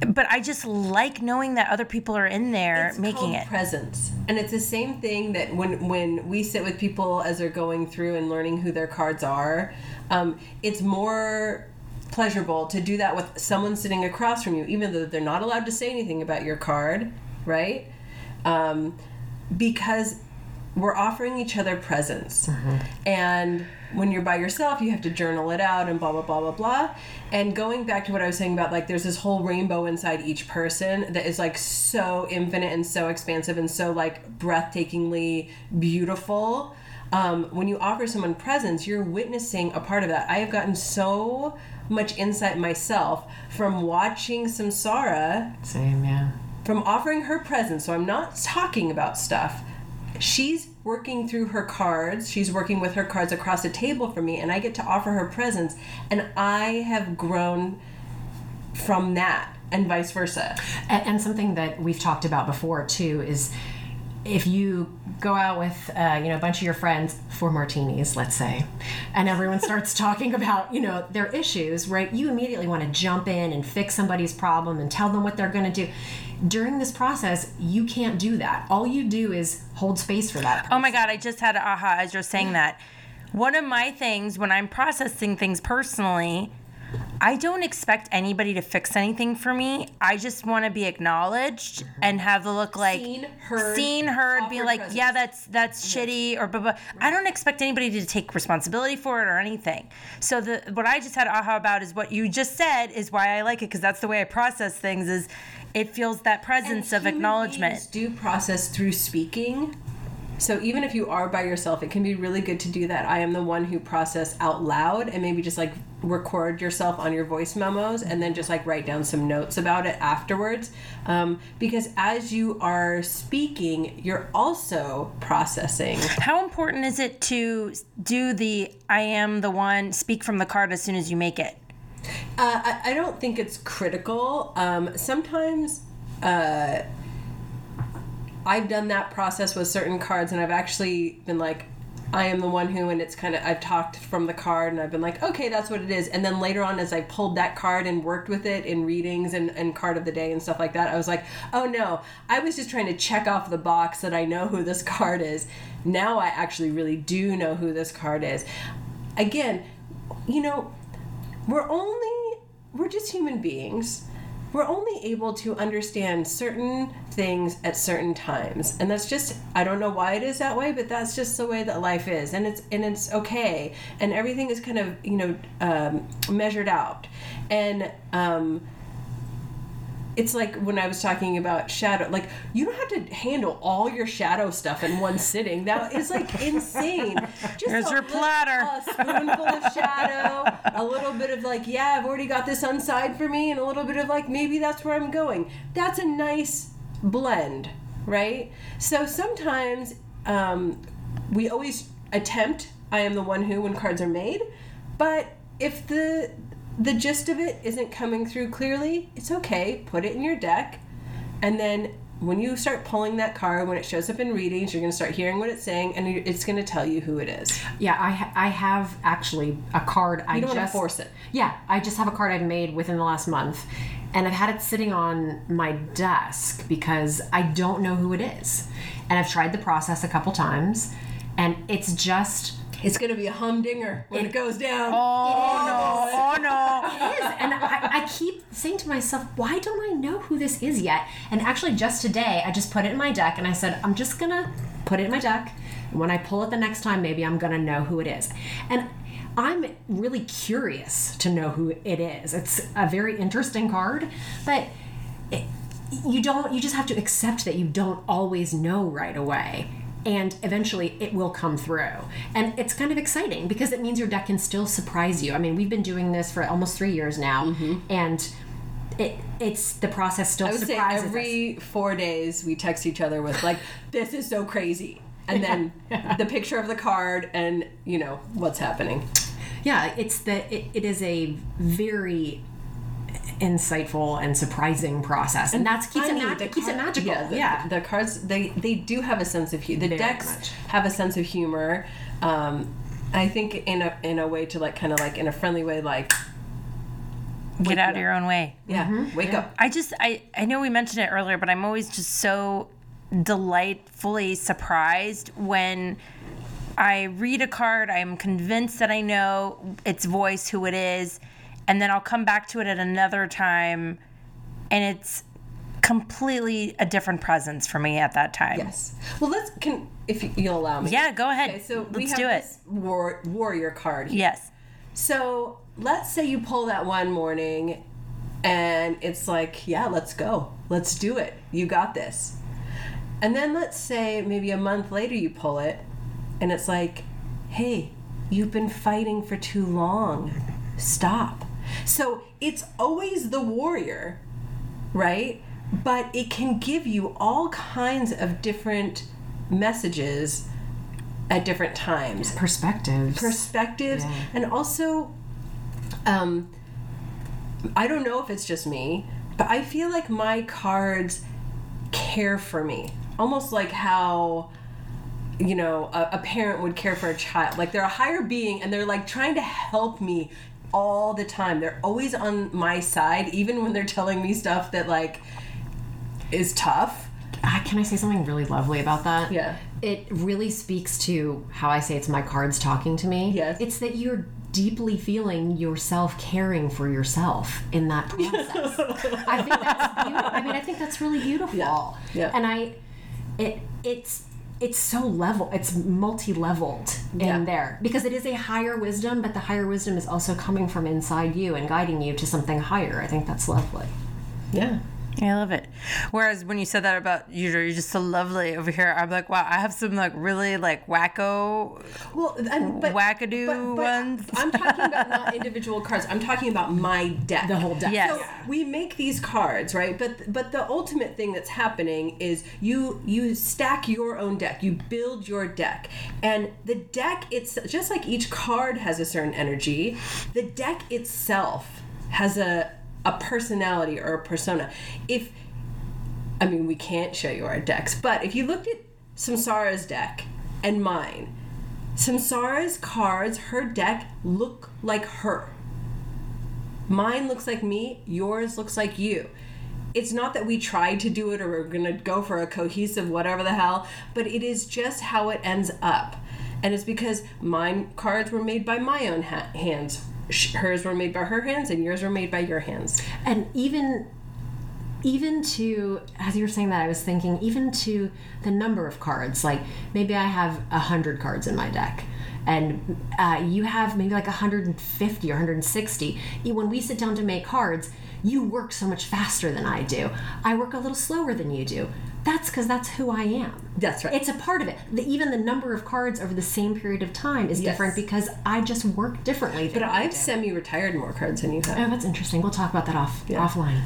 Speaker 2: But I just like knowing that other people are in there
Speaker 1: It's
Speaker 2: making it.
Speaker 1: presence and it's the same thing that when when we sit with people as they're going through and learning who their cards are um, it's more pleasurable to do that with someone sitting across from you even though they're not allowed to say anything about your card right um, because we're offering each other presence. And when you're by yourself, you have to journal it out and blah, blah, blah, blah, blah. And going back to what I was saying about like there's this whole rainbow inside each person that is like so infinite and so expansive and so like breathtakingly beautiful. Um, when you offer someone presence, you're witnessing a part of that. I have gotten so much insight myself from watching Samsara
Speaker 3: same yeah
Speaker 1: from offering her presence. So I'm not talking about stuff. She's working through her cards. She's working with her cards across the table for me, and I get to offer her presence. And I have grown from that, and vice versa.
Speaker 3: And, and something that we've talked about before too is if you go out with uh, you know a bunch of your friends for martinis, let's say, and everyone starts talking about you know their issues, right? You immediately want to jump in and fix somebody's problem and tell them what they're going to do. During this process, you can't do that. All you do is hold space for that.
Speaker 2: Oh my God, I just had an aha as you're saying that. One of my things when I'm processing things personally, I don't expect anybody to fix anything for me. I just want to be acknowledged and have the look like
Speaker 1: Seen, heard,
Speaker 2: seen, heard, be like,
Speaker 1: presence.
Speaker 2: yeah, that's that's shitty or blah, blah. I don't expect anybody to take responsibility for it or anything. So the what I just had aha about is what you just said is why I like it because that's the way I process things. Is it feels that presence of acknowledgement.
Speaker 1: do process through speaking. So even if you are by yourself, it can be really good to do that. I am the one who process out loud and maybe just like record yourself on your voice memos and then just like write down some notes about it afterwards. Um, because as you are speaking, you're also processing.
Speaker 2: How important is it to do the I am the one, speak from the card as soon as you make it?
Speaker 1: Uh, I, I don't think it's critical. Um, sometimes uh, I've done that process with certain cards, and I've actually been like, I am the one who, and it's kind of, I've talked from the card, and I've been like, okay, that's what it is. And then later on, as I pulled that card and worked with it in readings and, and card of the day and stuff like that, I was like, oh no, I was just trying to check off the box that I know who this card is. Now I actually really do know who this card is. Again, you know, we're only we're just human beings we're only able to understand certain things at certain times. And that's just i don't know why it is that way but that's just the way that life is. And it's and it's okay. And everything is kind of you know um, measured out. And um, it's like when I was talking about shadow, like you don't have to handle all your shadow stuff in one sitting. That is like insane. Just
Speaker 2: Here's
Speaker 1: a
Speaker 2: your
Speaker 1: little-
Speaker 2: platter.
Speaker 1: A spoonful of shadow, a little bit of like, yeah, I've already got this on side for me, and a little bit of like, maybe that's where I'm going. That's a nice blend, right? So sometimes um, we always attempt. I am the one who when cards are made, but if the the gist of it isn't coming through clearly, it's okay. Put it in your deck, and then when you start pulling that card, when it shows up in readings, you're going to start hearing what it's saying, and it's going to tell you who it is.
Speaker 3: Yeah, I ha- I have actually a card. I
Speaker 1: don't
Speaker 3: just
Speaker 1: force it.
Speaker 3: Yeah, I just have a card I've made within the last month, and I've had it sitting on my desk because I don't know who it is, and I've tried the process a couple times, and it's just
Speaker 1: It's going to be a humdinger when it, goes down.
Speaker 2: Oh no! Oh no!
Speaker 3: it is, and I, I keep saying to myself, why don't I know who this is yet? And actually, just today, I just put it in my deck, and I said, I'm just gonna put it in my deck. And when I pull it the next time, maybe I'm gonna know who it is. And I'm really curious to know who it is. It's a very interesting card, but it, you don't you just have to accept that you don't always know right away and eventually it will come through. And it's kind of exciting because it means your deck can still surprise you. I mean we've been doing this for almost three years now mm-hmm. and it it's the process still
Speaker 1: I would say
Speaker 3: surprises us.
Speaker 1: every four days we text each other with like, "This is so crazy," and then the picture of the card and you know what's happening.
Speaker 3: yeah it's the it, it is a very insightful and surprising process and that's keeps
Speaker 1: Funny,
Speaker 3: it, mag-
Speaker 1: the
Speaker 3: it keeps it magical
Speaker 1: Yeah, the,
Speaker 3: yeah
Speaker 1: the cards they they do have a sense of humor. The decks
Speaker 3: much.
Speaker 1: have a sense of humor. Um, I think in a in a way to like kind of like in a friendly way, like
Speaker 2: Get out of your own way.
Speaker 1: yeah, wake up.
Speaker 2: I just I I know we mentioned it earlier, but I'm always just so delightfully surprised when I read a card, I'm convinced that I know its voice, who it is, and then I'll come back to it at another time and it's completely a different presence for me at that time.
Speaker 1: Yes. Well, let's can if you'll allow me.
Speaker 2: Yeah, go ahead.
Speaker 1: Okay, so we
Speaker 2: Let's
Speaker 1: have
Speaker 2: do it.
Speaker 1: this war, warrior card. here.
Speaker 2: Yes.
Speaker 1: So let's say you pull that one morning and it's like, yeah, let's go. Let's do it. You got this. And then let's say maybe a month later you pull it and it's like, hey, you've been fighting for too long. Stop. So it's always the warrior, right? But it can give you all kinds of different messages at different times.
Speaker 3: Perspectives.
Speaker 1: Perspectives.
Speaker 3: Yeah.
Speaker 1: and also um i don't know if it's just me but i feel like my cards care for me. Almost like how you know a, a parent would care for a child. Like they're a higher being and they're like trying to help me all the time they're always on my side even when they're telling me stuff that like is tough
Speaker 3: Ah, can I say something really lovely about that?
Speaker 1: Yeah.
Speaker 3: It really speaks to how I say it's my cards talking to me.
Speaker 1: Yes.
Speaker 3: It's that you're deeply feeling yourself caring for yourself in that process. I think that's beautiful. I mean, I think that's really beautiful.
Speaker 1: Yeah. Yeah.
Speaker 3: And I, it, it's, it's so level. It's multi-leveled
Speaker 1: Yeah.
Speaker 3: in there because it is a higher wisdom, but the higher wisdom is also coming from inside you and guiding you to something higher. I think that's lovely.
Speaker 1: yeah
Speaker 2: I love it. Whereas when you said that about you, you're just so lovely over here. I'm like, wow, I have some like really like wacko.
Speaker 1: Well, I'm, but,
Speaker 2: Wackadoo ones.
Speaker 1: I'm talking about not individual cards. I'm talking about my deck.
Speaker 3: The whole deck.
Speaker 2: Yes.
Speaker 1: So we make these cards, right? But but the ultimate thing that's happening is you you stack your own deck. You build your deck, and the deck it's just like each card has a certain energy. The deck itself has a a personality or a persona. If I mean, we can't show you our decks, but if you looked at Samsara's deck and mine, Samsara's cards, her deck look like her. Mine looks like me, yours looks like you. It's not that we tried to do it or we're gonna go for a cohesive whatever the hell, but it is just how it ends up. And it's because mine cards were made by my own ha- hands, hers were made by her hands, and yours were made by your hands.
Speaker 3: and even even to as you were saying that i was thinking even to the number of cards like maybe i have a hundred cards in my deck and uh, you have maybe like 150 or 160 when we sit down to make cards you work so much faster than i do. I work a little slower than you do that's because that's who i am
Speaker 1: That's right.
Speaker 3: it's a part of it the, even the number of cards over the same period of time is
Speaker 1: Yes.
Speaker 3: different because i just work differently
Speaker 1: But I've semi-retired more cards than you have.
Speaker 3: Oh, that's interesting. We'll talk about that off offline.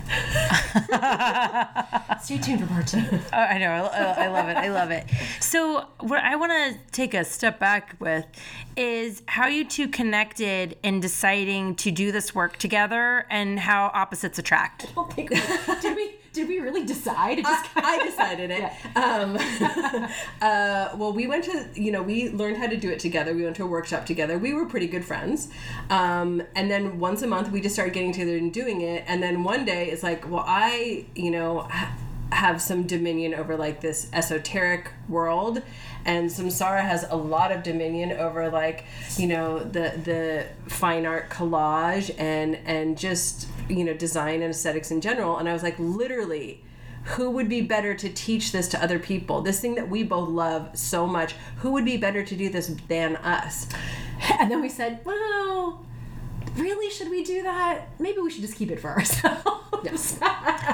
Speaker 3: Stay tuned for part two.
Speaker 2: Oh, I know. I, oh, I love it. I love it. So, what I want to take a step back with is how you two connected in deciding to do this work together and how opposites attract.
Speaker 3: I don't think we- did we did we really decide? It just
Speaker 1: I decided it. Um, uh, well, we went to, you know, we learned how to do it together. We went to a workshop together. We were pretty good friends. Um, and then once a month, we just started getting together and doing it. And then one day, it's like, well, I, you know, ha- have some dominion over like this esoteric world and samsara has a lot of dominion over like you know the the fine art collage and and just you know design and aesthetics in general and i was like literally who would be better to teach this to other people? This thing that we both love so much who would be better to do this than us?
Speaker 3: And then we said, well, really, should we do that? Maybe we should just keep it for ourselves.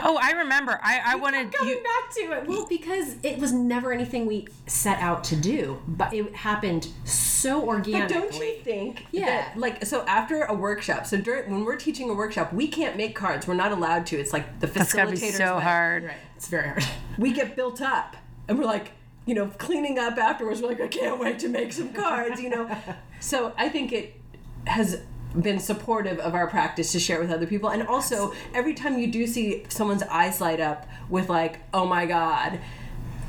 Speaker 2: Oh, I remember. I, I wanted
Speaker 3: Coming
Speaker 2: you.
Speaker 3: back to it. Well, because it was never anything we set out to do, but it happened so organically.
Speaker 1: But don't you think
Speaker 3: Yeah.
Speaker 1: that, like, so after a workshop, so during, when we're teaching a workshop, we can't make cards. We're not allowed to. It's like the
Speaker 2: That's gotta be so
Speaker 1: way.
Speaker 2: hard.
Speaker 3: Right. It's very hard.
Speaker 1: We get built up and we're like, you know, cleaning up afterwards. We're like, I can't wait to make some cards, you know? so I think it has been supportive of our practice to share with other people. And also, every time you do see someone's eyes light up with, like, oh my God,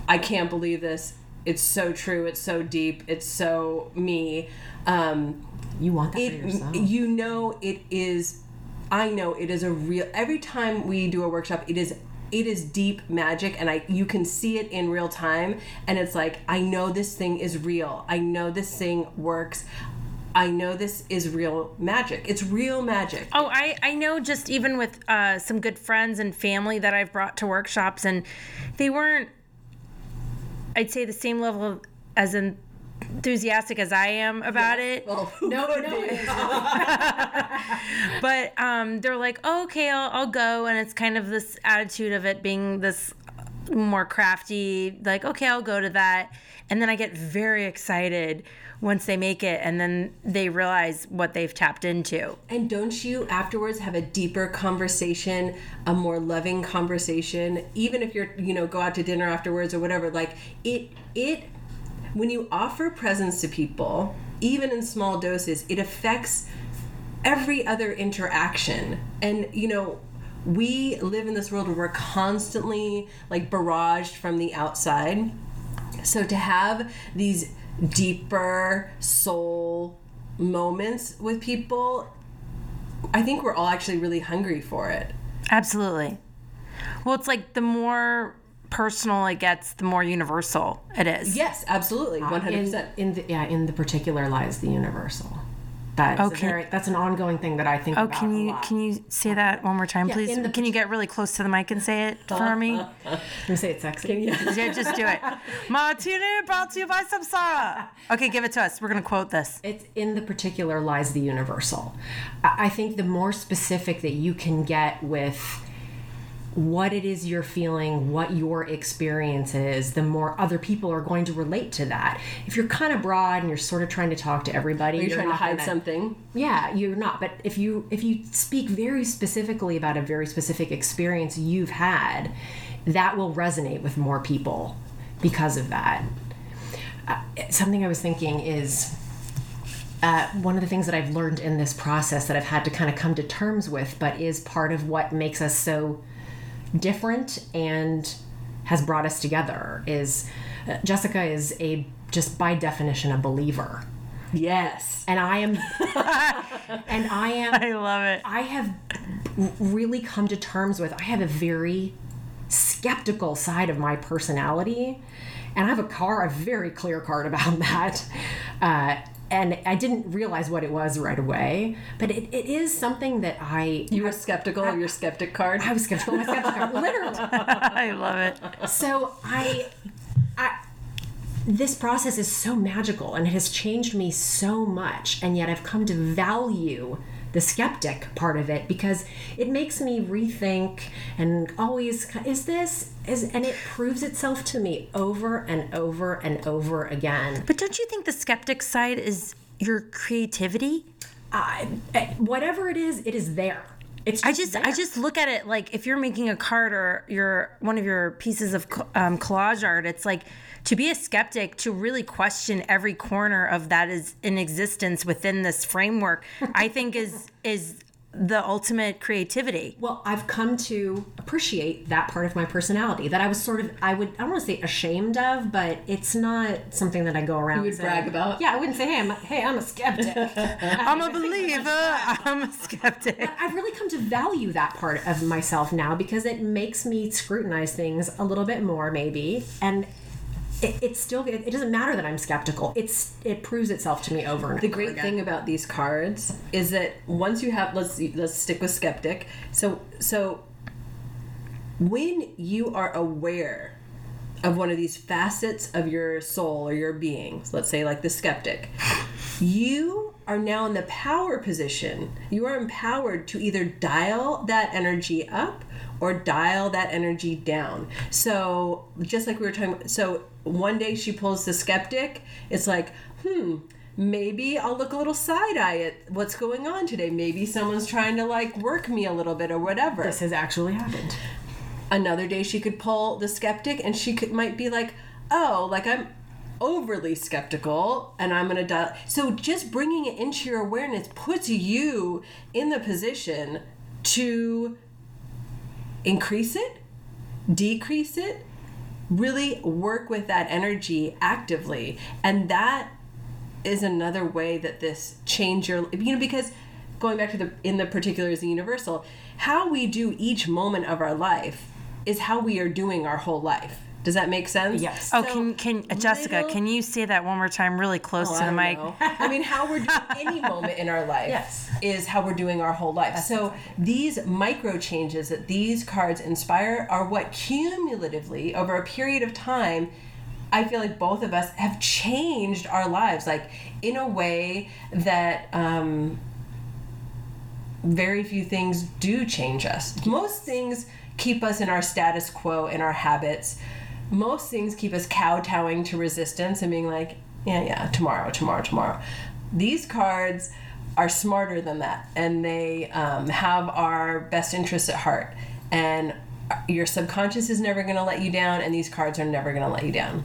Speaker 1: I can't believe this. It's so true. It's so deep. It's so me. Um,
Speaker 3: You want that for
Speaker 1: it
Speaker 3: yourself.
Speaker 1: you know it is i know it is a real every time we do a workshop it is it is deep magic and i you can see it in real time and it's like i know this thing is real i know this thing works i know this is real magic it's real magic
Speaker 2: Oh, I, I know just even with uh, some good friends and family that I've brought to workshops, and they weren't, I'd say, the same level of, as enthusiastic as I am about it.
Speaker 1: well,
Speaker 3: no, no,
Speaker 2: But um, they're like, oh, okay, I'll, I'll go. And it's kind of this attitude of it being this more crafty, like, okay, I'll go to that. And then I get very excited once they make it and then they realize what they've tapped into.
Speaker 1: And don't you afterwards have a deeper conversation, a more loving conversation, even if you're, you know, go out to dinner afterwards or whatever, like it it when you offer presents to people, even in small doses, it affects every other interaction. And you know, we live in this world where we're constantly like barraged from the outside. So to have these deeper soul moments with people, I think we're all actually really hungry for it.
Speaker 2: Absolutely. Well, it's like the more personal it gets, the more universal it is.
Speaker 1: Yes, absolutely, uh, one hundred percent.
Speaker 3: in the yeah, in the particular lies the universal. That's
Speaker 2: Okay.
Speaker 3: Oh, very, that's an ongoing thing that I think
Speaker 2: Oh, can you can you say that one more time, please?
Speaker 3: the-
Speaker 2: can you get really close to the mic and say it for me?
Speaker 3: Can you say it sexy?
Speaker 2: yeah, just do it. Martini brought to you by Samsara. Okay, give it to us. We're gonna quote this.
Speaker 3: It's in the particular lies the universal. I think the more specific that you can get with what it is you're feeling, what your experience is, the more other people are going to relate to that. If you're kind of broad and you're sort of trying to talk to everybody,
Speaker 1: You're, trying to hide
Speaker 3: gonna-
Speaker 1: something.
Speaker 3: Yeah, you're not. But if you if you speak very specifically about a very specific experience you've had, that will resonate with more people because of that. Uh, something I was thinking is uh, one of the things that I've learned in this process that I've had to kind of come to terms with, but is part of what makes us so different and has brought us together is uh, Jessica is a just by definition a believer
Speaker 1: Yes.
Speaker 3: and I am and I am
Speaker 2: I love it.
Speaker 3: I have really come to terms with I have a very skeptical side of my personality and I have a car a very clear card about that uh, and I didn't realize what it was right away but it, it is something that I
Speaker 1: You were skeptical of your skeptic card.
Speaker 3: I was skeptical of my skeptic card literally
Speaker 2: I love it.
Speaker 3: so I, I, this process is so magical and it has changed me so much, and yet I've come to value the skeptic part of it because it makes me rethink and always is this is and it proves itself to me over and over and over again.
Speaker 2: But don't you think the skeptic side is your creativity?
Speaker 3: I, whatever it is, it is there. It's
Speaker 2: I just I just look at it like if you're making a card or your one of your pieces of um, collage art, it's like to be a skeptic to really question every corner of that is in existence within this framework. I think is is the ultimate creativity.
Speaker 3: Well, I've come to appreciate that part of my personality that I was sort of I would I don't want to say ashamed of, but it's not something that I go around.
Speaker 1: You would
Speaker 3: saying-
Speaker 1: brag about?
Speaker 3: Yeah, I wouldn't say, hey, I'm a, hey, I'm a skeptic.
Speaker 2: I'm a believer. I'm a skeptic.
Speaker 3: I've really come to value that part of myself now because it makes me scrutinize things a little bit more, maybe, and. It, it's still. It, it doesn't matter that I'm skeptical. It's. It proves itself to me over and
Speaker 1: The
Speaker 3: over
Speaker 1: great
Speaker 3: again.
Speaker 1: thing about these cards is that once you have let's let's stick with skeptic. So so when you are aware of one of these facets of your soul or your being, let's say like the skeptic, you are now in the power position. You are empowered to either dial that energy up or dial that energy down. So, just like we were talking so one day she pulls the skeptic, it's like, hmm, maybe I'll look a little side eye at what's going on today. Maybe someone's trying to like work me a little bit or whatever.
Speaker 3: This has actually happened.
Speaker 1: Another day she could pull the skeptic and she could might be like, "Oh, like I'm overly skeptical and I'm going to die. So just bringing it into your awareness puts you in the position to increase it, decrease it, really work with that energy actively. And that is another way that this change your you know because going back to the in the particular particulars the universal how we do each moment of our life is how we are doing our whole life does that make sense
Speaker 3: Yes.
Speaker 2: Oh,
Speaker 1: So
Speaker 2: can can Jessica?
Speaker 1: little-
Speaker 2: Can you say that one more time, really close
Speaker 1: Oh,
Speaker 2: to
Speaker 1: I
Speaker 2: the mic?
Speaker 1: know. I mean, how we're doing any moment in our life
Speaker 3: Yes.
Speaker 1: is how we're doing our whole life. so these micro changes that these cards inspire are what cumulatively over a period of time. I feel like both of us have changed our lives, like in a way that um, very few things do change us. Most things keep us in our status quo, in our habits. Most things keep us kowtowing to resistance and being like, yeah, yeah, tomorrow, tomorrow, tomorrow. These cards are smarter than that, and they um, have our best interests at heart. And your subconscious is never going to let you down, and these cards are never going to let you down.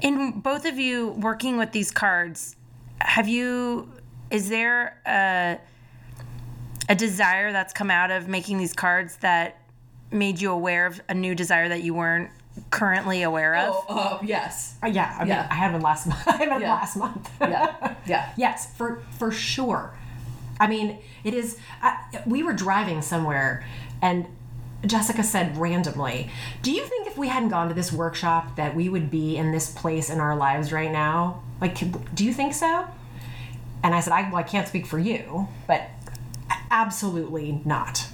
Speaker 2: In both of you working with these cards, have you? Is there a a desire that's come out of making these cards that made you aware of a new desire that you weren't currently aware of?
Speaker 1: Oh, oh yes.
Speaker 3: Uh, yeah, I mean,
Speaker 1: Yeah.
Speaker 3: I had one last month. I had one
Speaker 1: Yeah.
Speaker 3: last month.
Speaker 1: Yeah, yeah.
Speaker 3: yes, for for sure. I mean, it is. I, we were driving somewhere, and Jessica said randomly, "Do you think if we hadn't gone to this workshop that we would be in this place in our lives right now? Like, do you think so?" And I said, "I well, I can't speak for you, but absolutely not.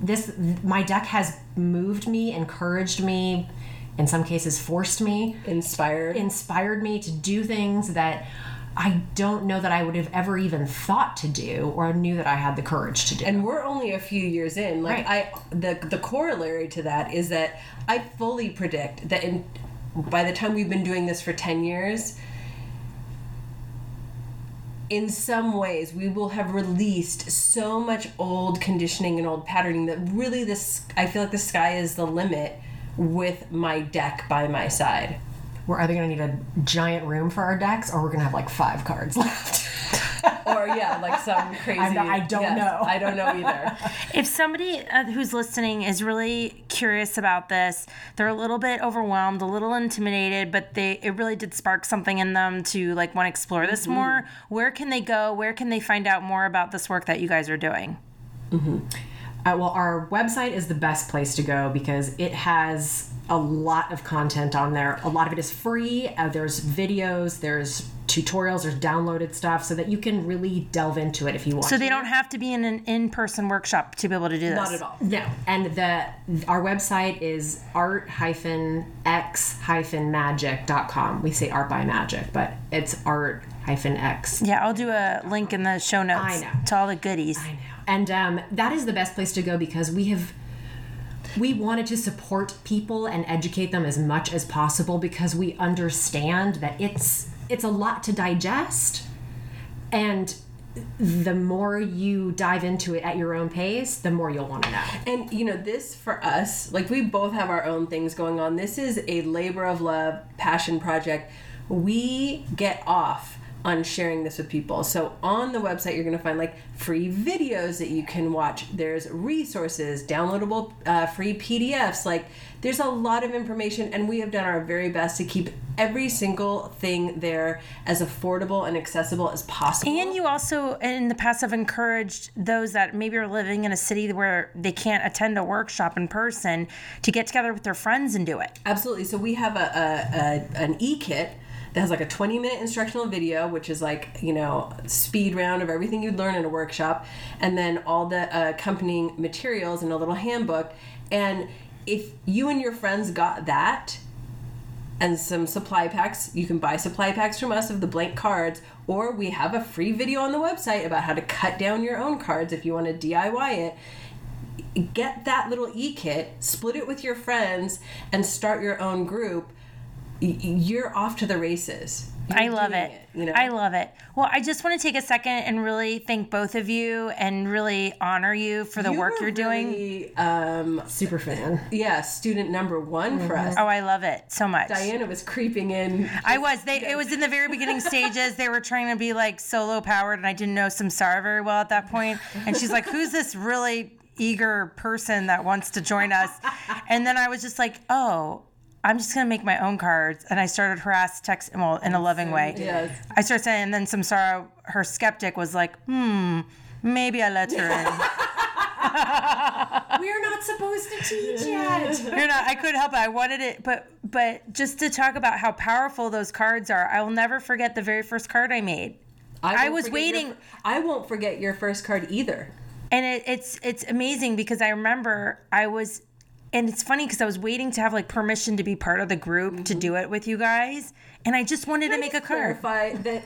Speaker 3: This my deck has moved me, encouraged me." In some cases, forced me
Speaker 1: Inspired.
Speaker 3: inspired me to do things that I don't know that I would have ever even thought to do or knew that I had the courage to do.
Speaker 1: and we're only a few years in like
Speaker 3: Right.
Speaker 1: i the the corollary to that is that i fully predict that in by the time we've been doing this for 10 years in some ways we will have released so much old conditioning and old patterning that really this i feel like the sky is the limit with my deck by my side
Speaker 3: we're either going to need a giant room for our decks or we're going to have like five cards left.
Speaker 1: or yeah like some crazy
Speaker 3: I'm not- I don't
Speaker 1: yes,
Speaker 3: know.
Speaker 1: i don't know either
Speaker 2: If somebody uh, who's listening is really curious about this, they're a little bit overwhelmed, a little intimidated, but they it really did spark something in them to like want to explore this more. Where can they go? Where can they find out more about this work that you guys are doing?
Speaker 3: Uh, well, our website is the best place to go because it has a lot of content on there. A lot of it is free. Uh, there's videos, there's tutorials, there's downloaded stuff so that you can really delve into it if you want.
Speaker 2: So they
Speaker 3: to.
Speaker 2: don't have to be in an in-person workshop to be able to do this.
Speaker 1: not at all
Speaker 3: No, and the our website is art-x-magic.com. We say art by magic, but it's art-x.
Speaker 2: Yeah, I'll do a link in the show notes
Speaker 3: I know.
Speaker 2: to all the goodies.
Speaker 3: I know. And um, that is the best place to go because we have we wanted to support people and educate them as much as possible because we understand that it's it's a lot to digest and the more you dive into it at your own pace the more you'll want to know
Speaker 1: And you know, this for us, like we both have our own things going on. This is a labor of love, passion project. We get off on sharing this with people. So on the website, you're going to find like free videos that you can watch. There's resources, downloadable uh, free PDFs. Like there's a lot of information, and we have done our very best to keep every single thing there as affordable and accessible as possible.
Speaker 2: And you also, in the past, have encouraged those that maybe are living in a city where they can't attend a workshop in person to get together with their friends and do it.
Speaker 1: Absolutely. So we have a, a, a an e kit that has like a 20 minute instructional video, which is like you know speed round of everything you'd learn in a workshop, and then all the accompanying materials and a little handbook. And if you and your friends got that, and some supply packs. You can buy supply packs from us of the blank cards, or we have a free video on the website about how to cut down your own cards if you want to DIY it get that little e-kit split it with your friends and start your own group you're off to the races You're
Speaker 2: I love
Speaker 1: doing
Speaker 2: it.
Speaker 1: you know
Speaker 2: I love it. Well, I just want to take a second and really thank both of you and really honor you for the
Speaker 1: You
Speaker 2: work you're doing.
Speaker 1: um
Speaker 3: Super fan.
Speaker 1: yeah student number one for us
Speaker 2: Oh, I love it so much.
Speaker 1: diana was creeping in
Speaker 2: I was. They. It was in the very beginning stages. They were trying to be like solo powered, and I didn't know Samsara very well at that point. And she's like, "Who's this really eager person that wants to join us?" And then I was just like, "Oh." I'm just gonna make my own cards, and I started harass text well in a loving way.
Speaker 1: Yes.
Speaker 2: I started saying, and then Samsara, her skeptic, was like, "Hmm, maybe I let her in."
Speaker 3: We're not supposed to teach yet.
Speaker 2: You're not. I couldn't help it. I wanted it, but but just to talk about how powerful those cards are, I will never forget the very first card I made. I
Speaker 1: won't
Speaker 2: was
Speaker 1: forget your
Speaker 2: waiting-
Speaker 1: i won't forget your first card either
Speaker 2: and it, it's it's amazing because I remember I was, and it's funny because I was waiting to have like permission to be part of the group to do it with you guys, and I just wanted to make a card.
Speaker 1: clarify that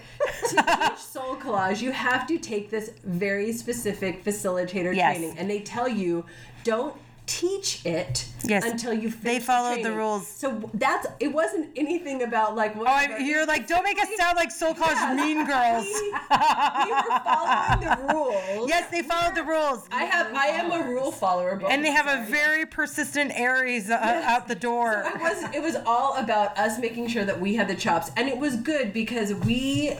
Speaker 1: to teach SoulCollage you have to take this very specific facilitator
Speaker 2: Yes.
Speaker 1: training and they tell you don't teach it
Speaker 2: Yes.
Speaker 1: until you finish
Speaker 2: They
Speaker 1: the
Speaker 2: followed the rules.
Speaker 1: so that's it wasn't anything about like what
Speaker 2: Oh, I, you're like, don't make us sound like SoulCollage mean girls.
Speaker 1: we, we were following the rules
Speaker 2: Yes, they followed the rules.
Speaker 1: I have I am a rule follower
Speaker 2: And they have a very persistent Aries uh, out the door.
Speaker 1: it was it was all about us making sure that we had the chops and it was good because we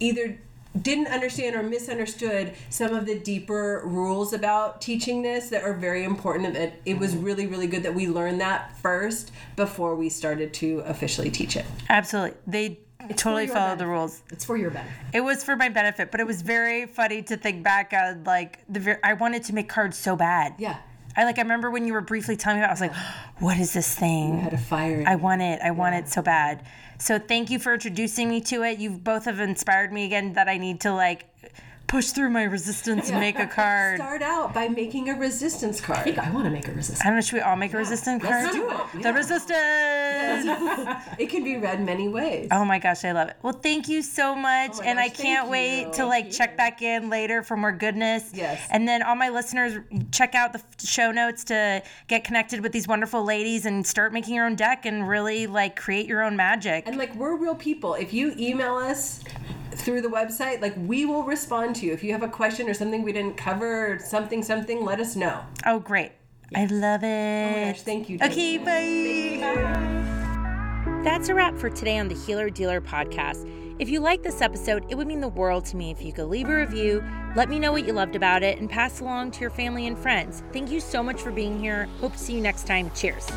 Speaker 1: either didn't understand or misunderstood some of the deeper rules about teaching this that are very important and that it was mm-hmm. really really good that we learned that first before we started to officially teach it
Speaker 2: Absolutely. They totally
Speaker 3: your
Speaker 2: followed the rules.
Speaker 3: It's for your benefit.
Speaker 2: It was for my benefit, but it was very funny to think back on like the ver- I wanted to make cards so bad.
Speaker 1: yeah
Speaker 2: I like I remember when you were briefly telling me about it, I was like, what is this thing?
Speaker 1: had a fire
Speaker 2: I want it. I want it so bad. So thank you for introducing me to it. You both have inspired me again that I need to like push through my resistance and make a card.
Speaker 1: start out by making a resistance
Speaker 3: I
Speaker 1: card
Speaker 3: think I want to make a resistance.
Speaker 2: I don't know, should we all make a resistance card?
Speaker 1: Let's do it.
Speaker 2: The resistance.
Speaker 1: it can be read many ways
Speaker 2: Oh my gosh, I love it. Well, thank you so much.
Speaker 1: Oh my
Speaker 2: and I can't wait
Speaker 1: you.
Speaker 2: to like check back in later for more goodness.
Speaker 1: Yes.
Speaker 2: And then all my listeners, check out the show notes to get connected with these wonderful ladies and start making your own deck and really like create your own magic.
Speaker 1: And like we're real people. If you email us through the website, like we will respond to you. If you have a question or something we didn't cover or something something, let us know.
Speaker 2: oh, great. I love it.
Speaker 1: Oh my gosh, thank you.
Speaker 2: Okay, bye. That's a wrap for today on the Healer Dealer podcast. If you like this episode, it would mean the world to me if you could leave a review, let me know what you loved about it, and pass along to your family and friends. Thank you so much for being here. Hope to see you next time. Cheers.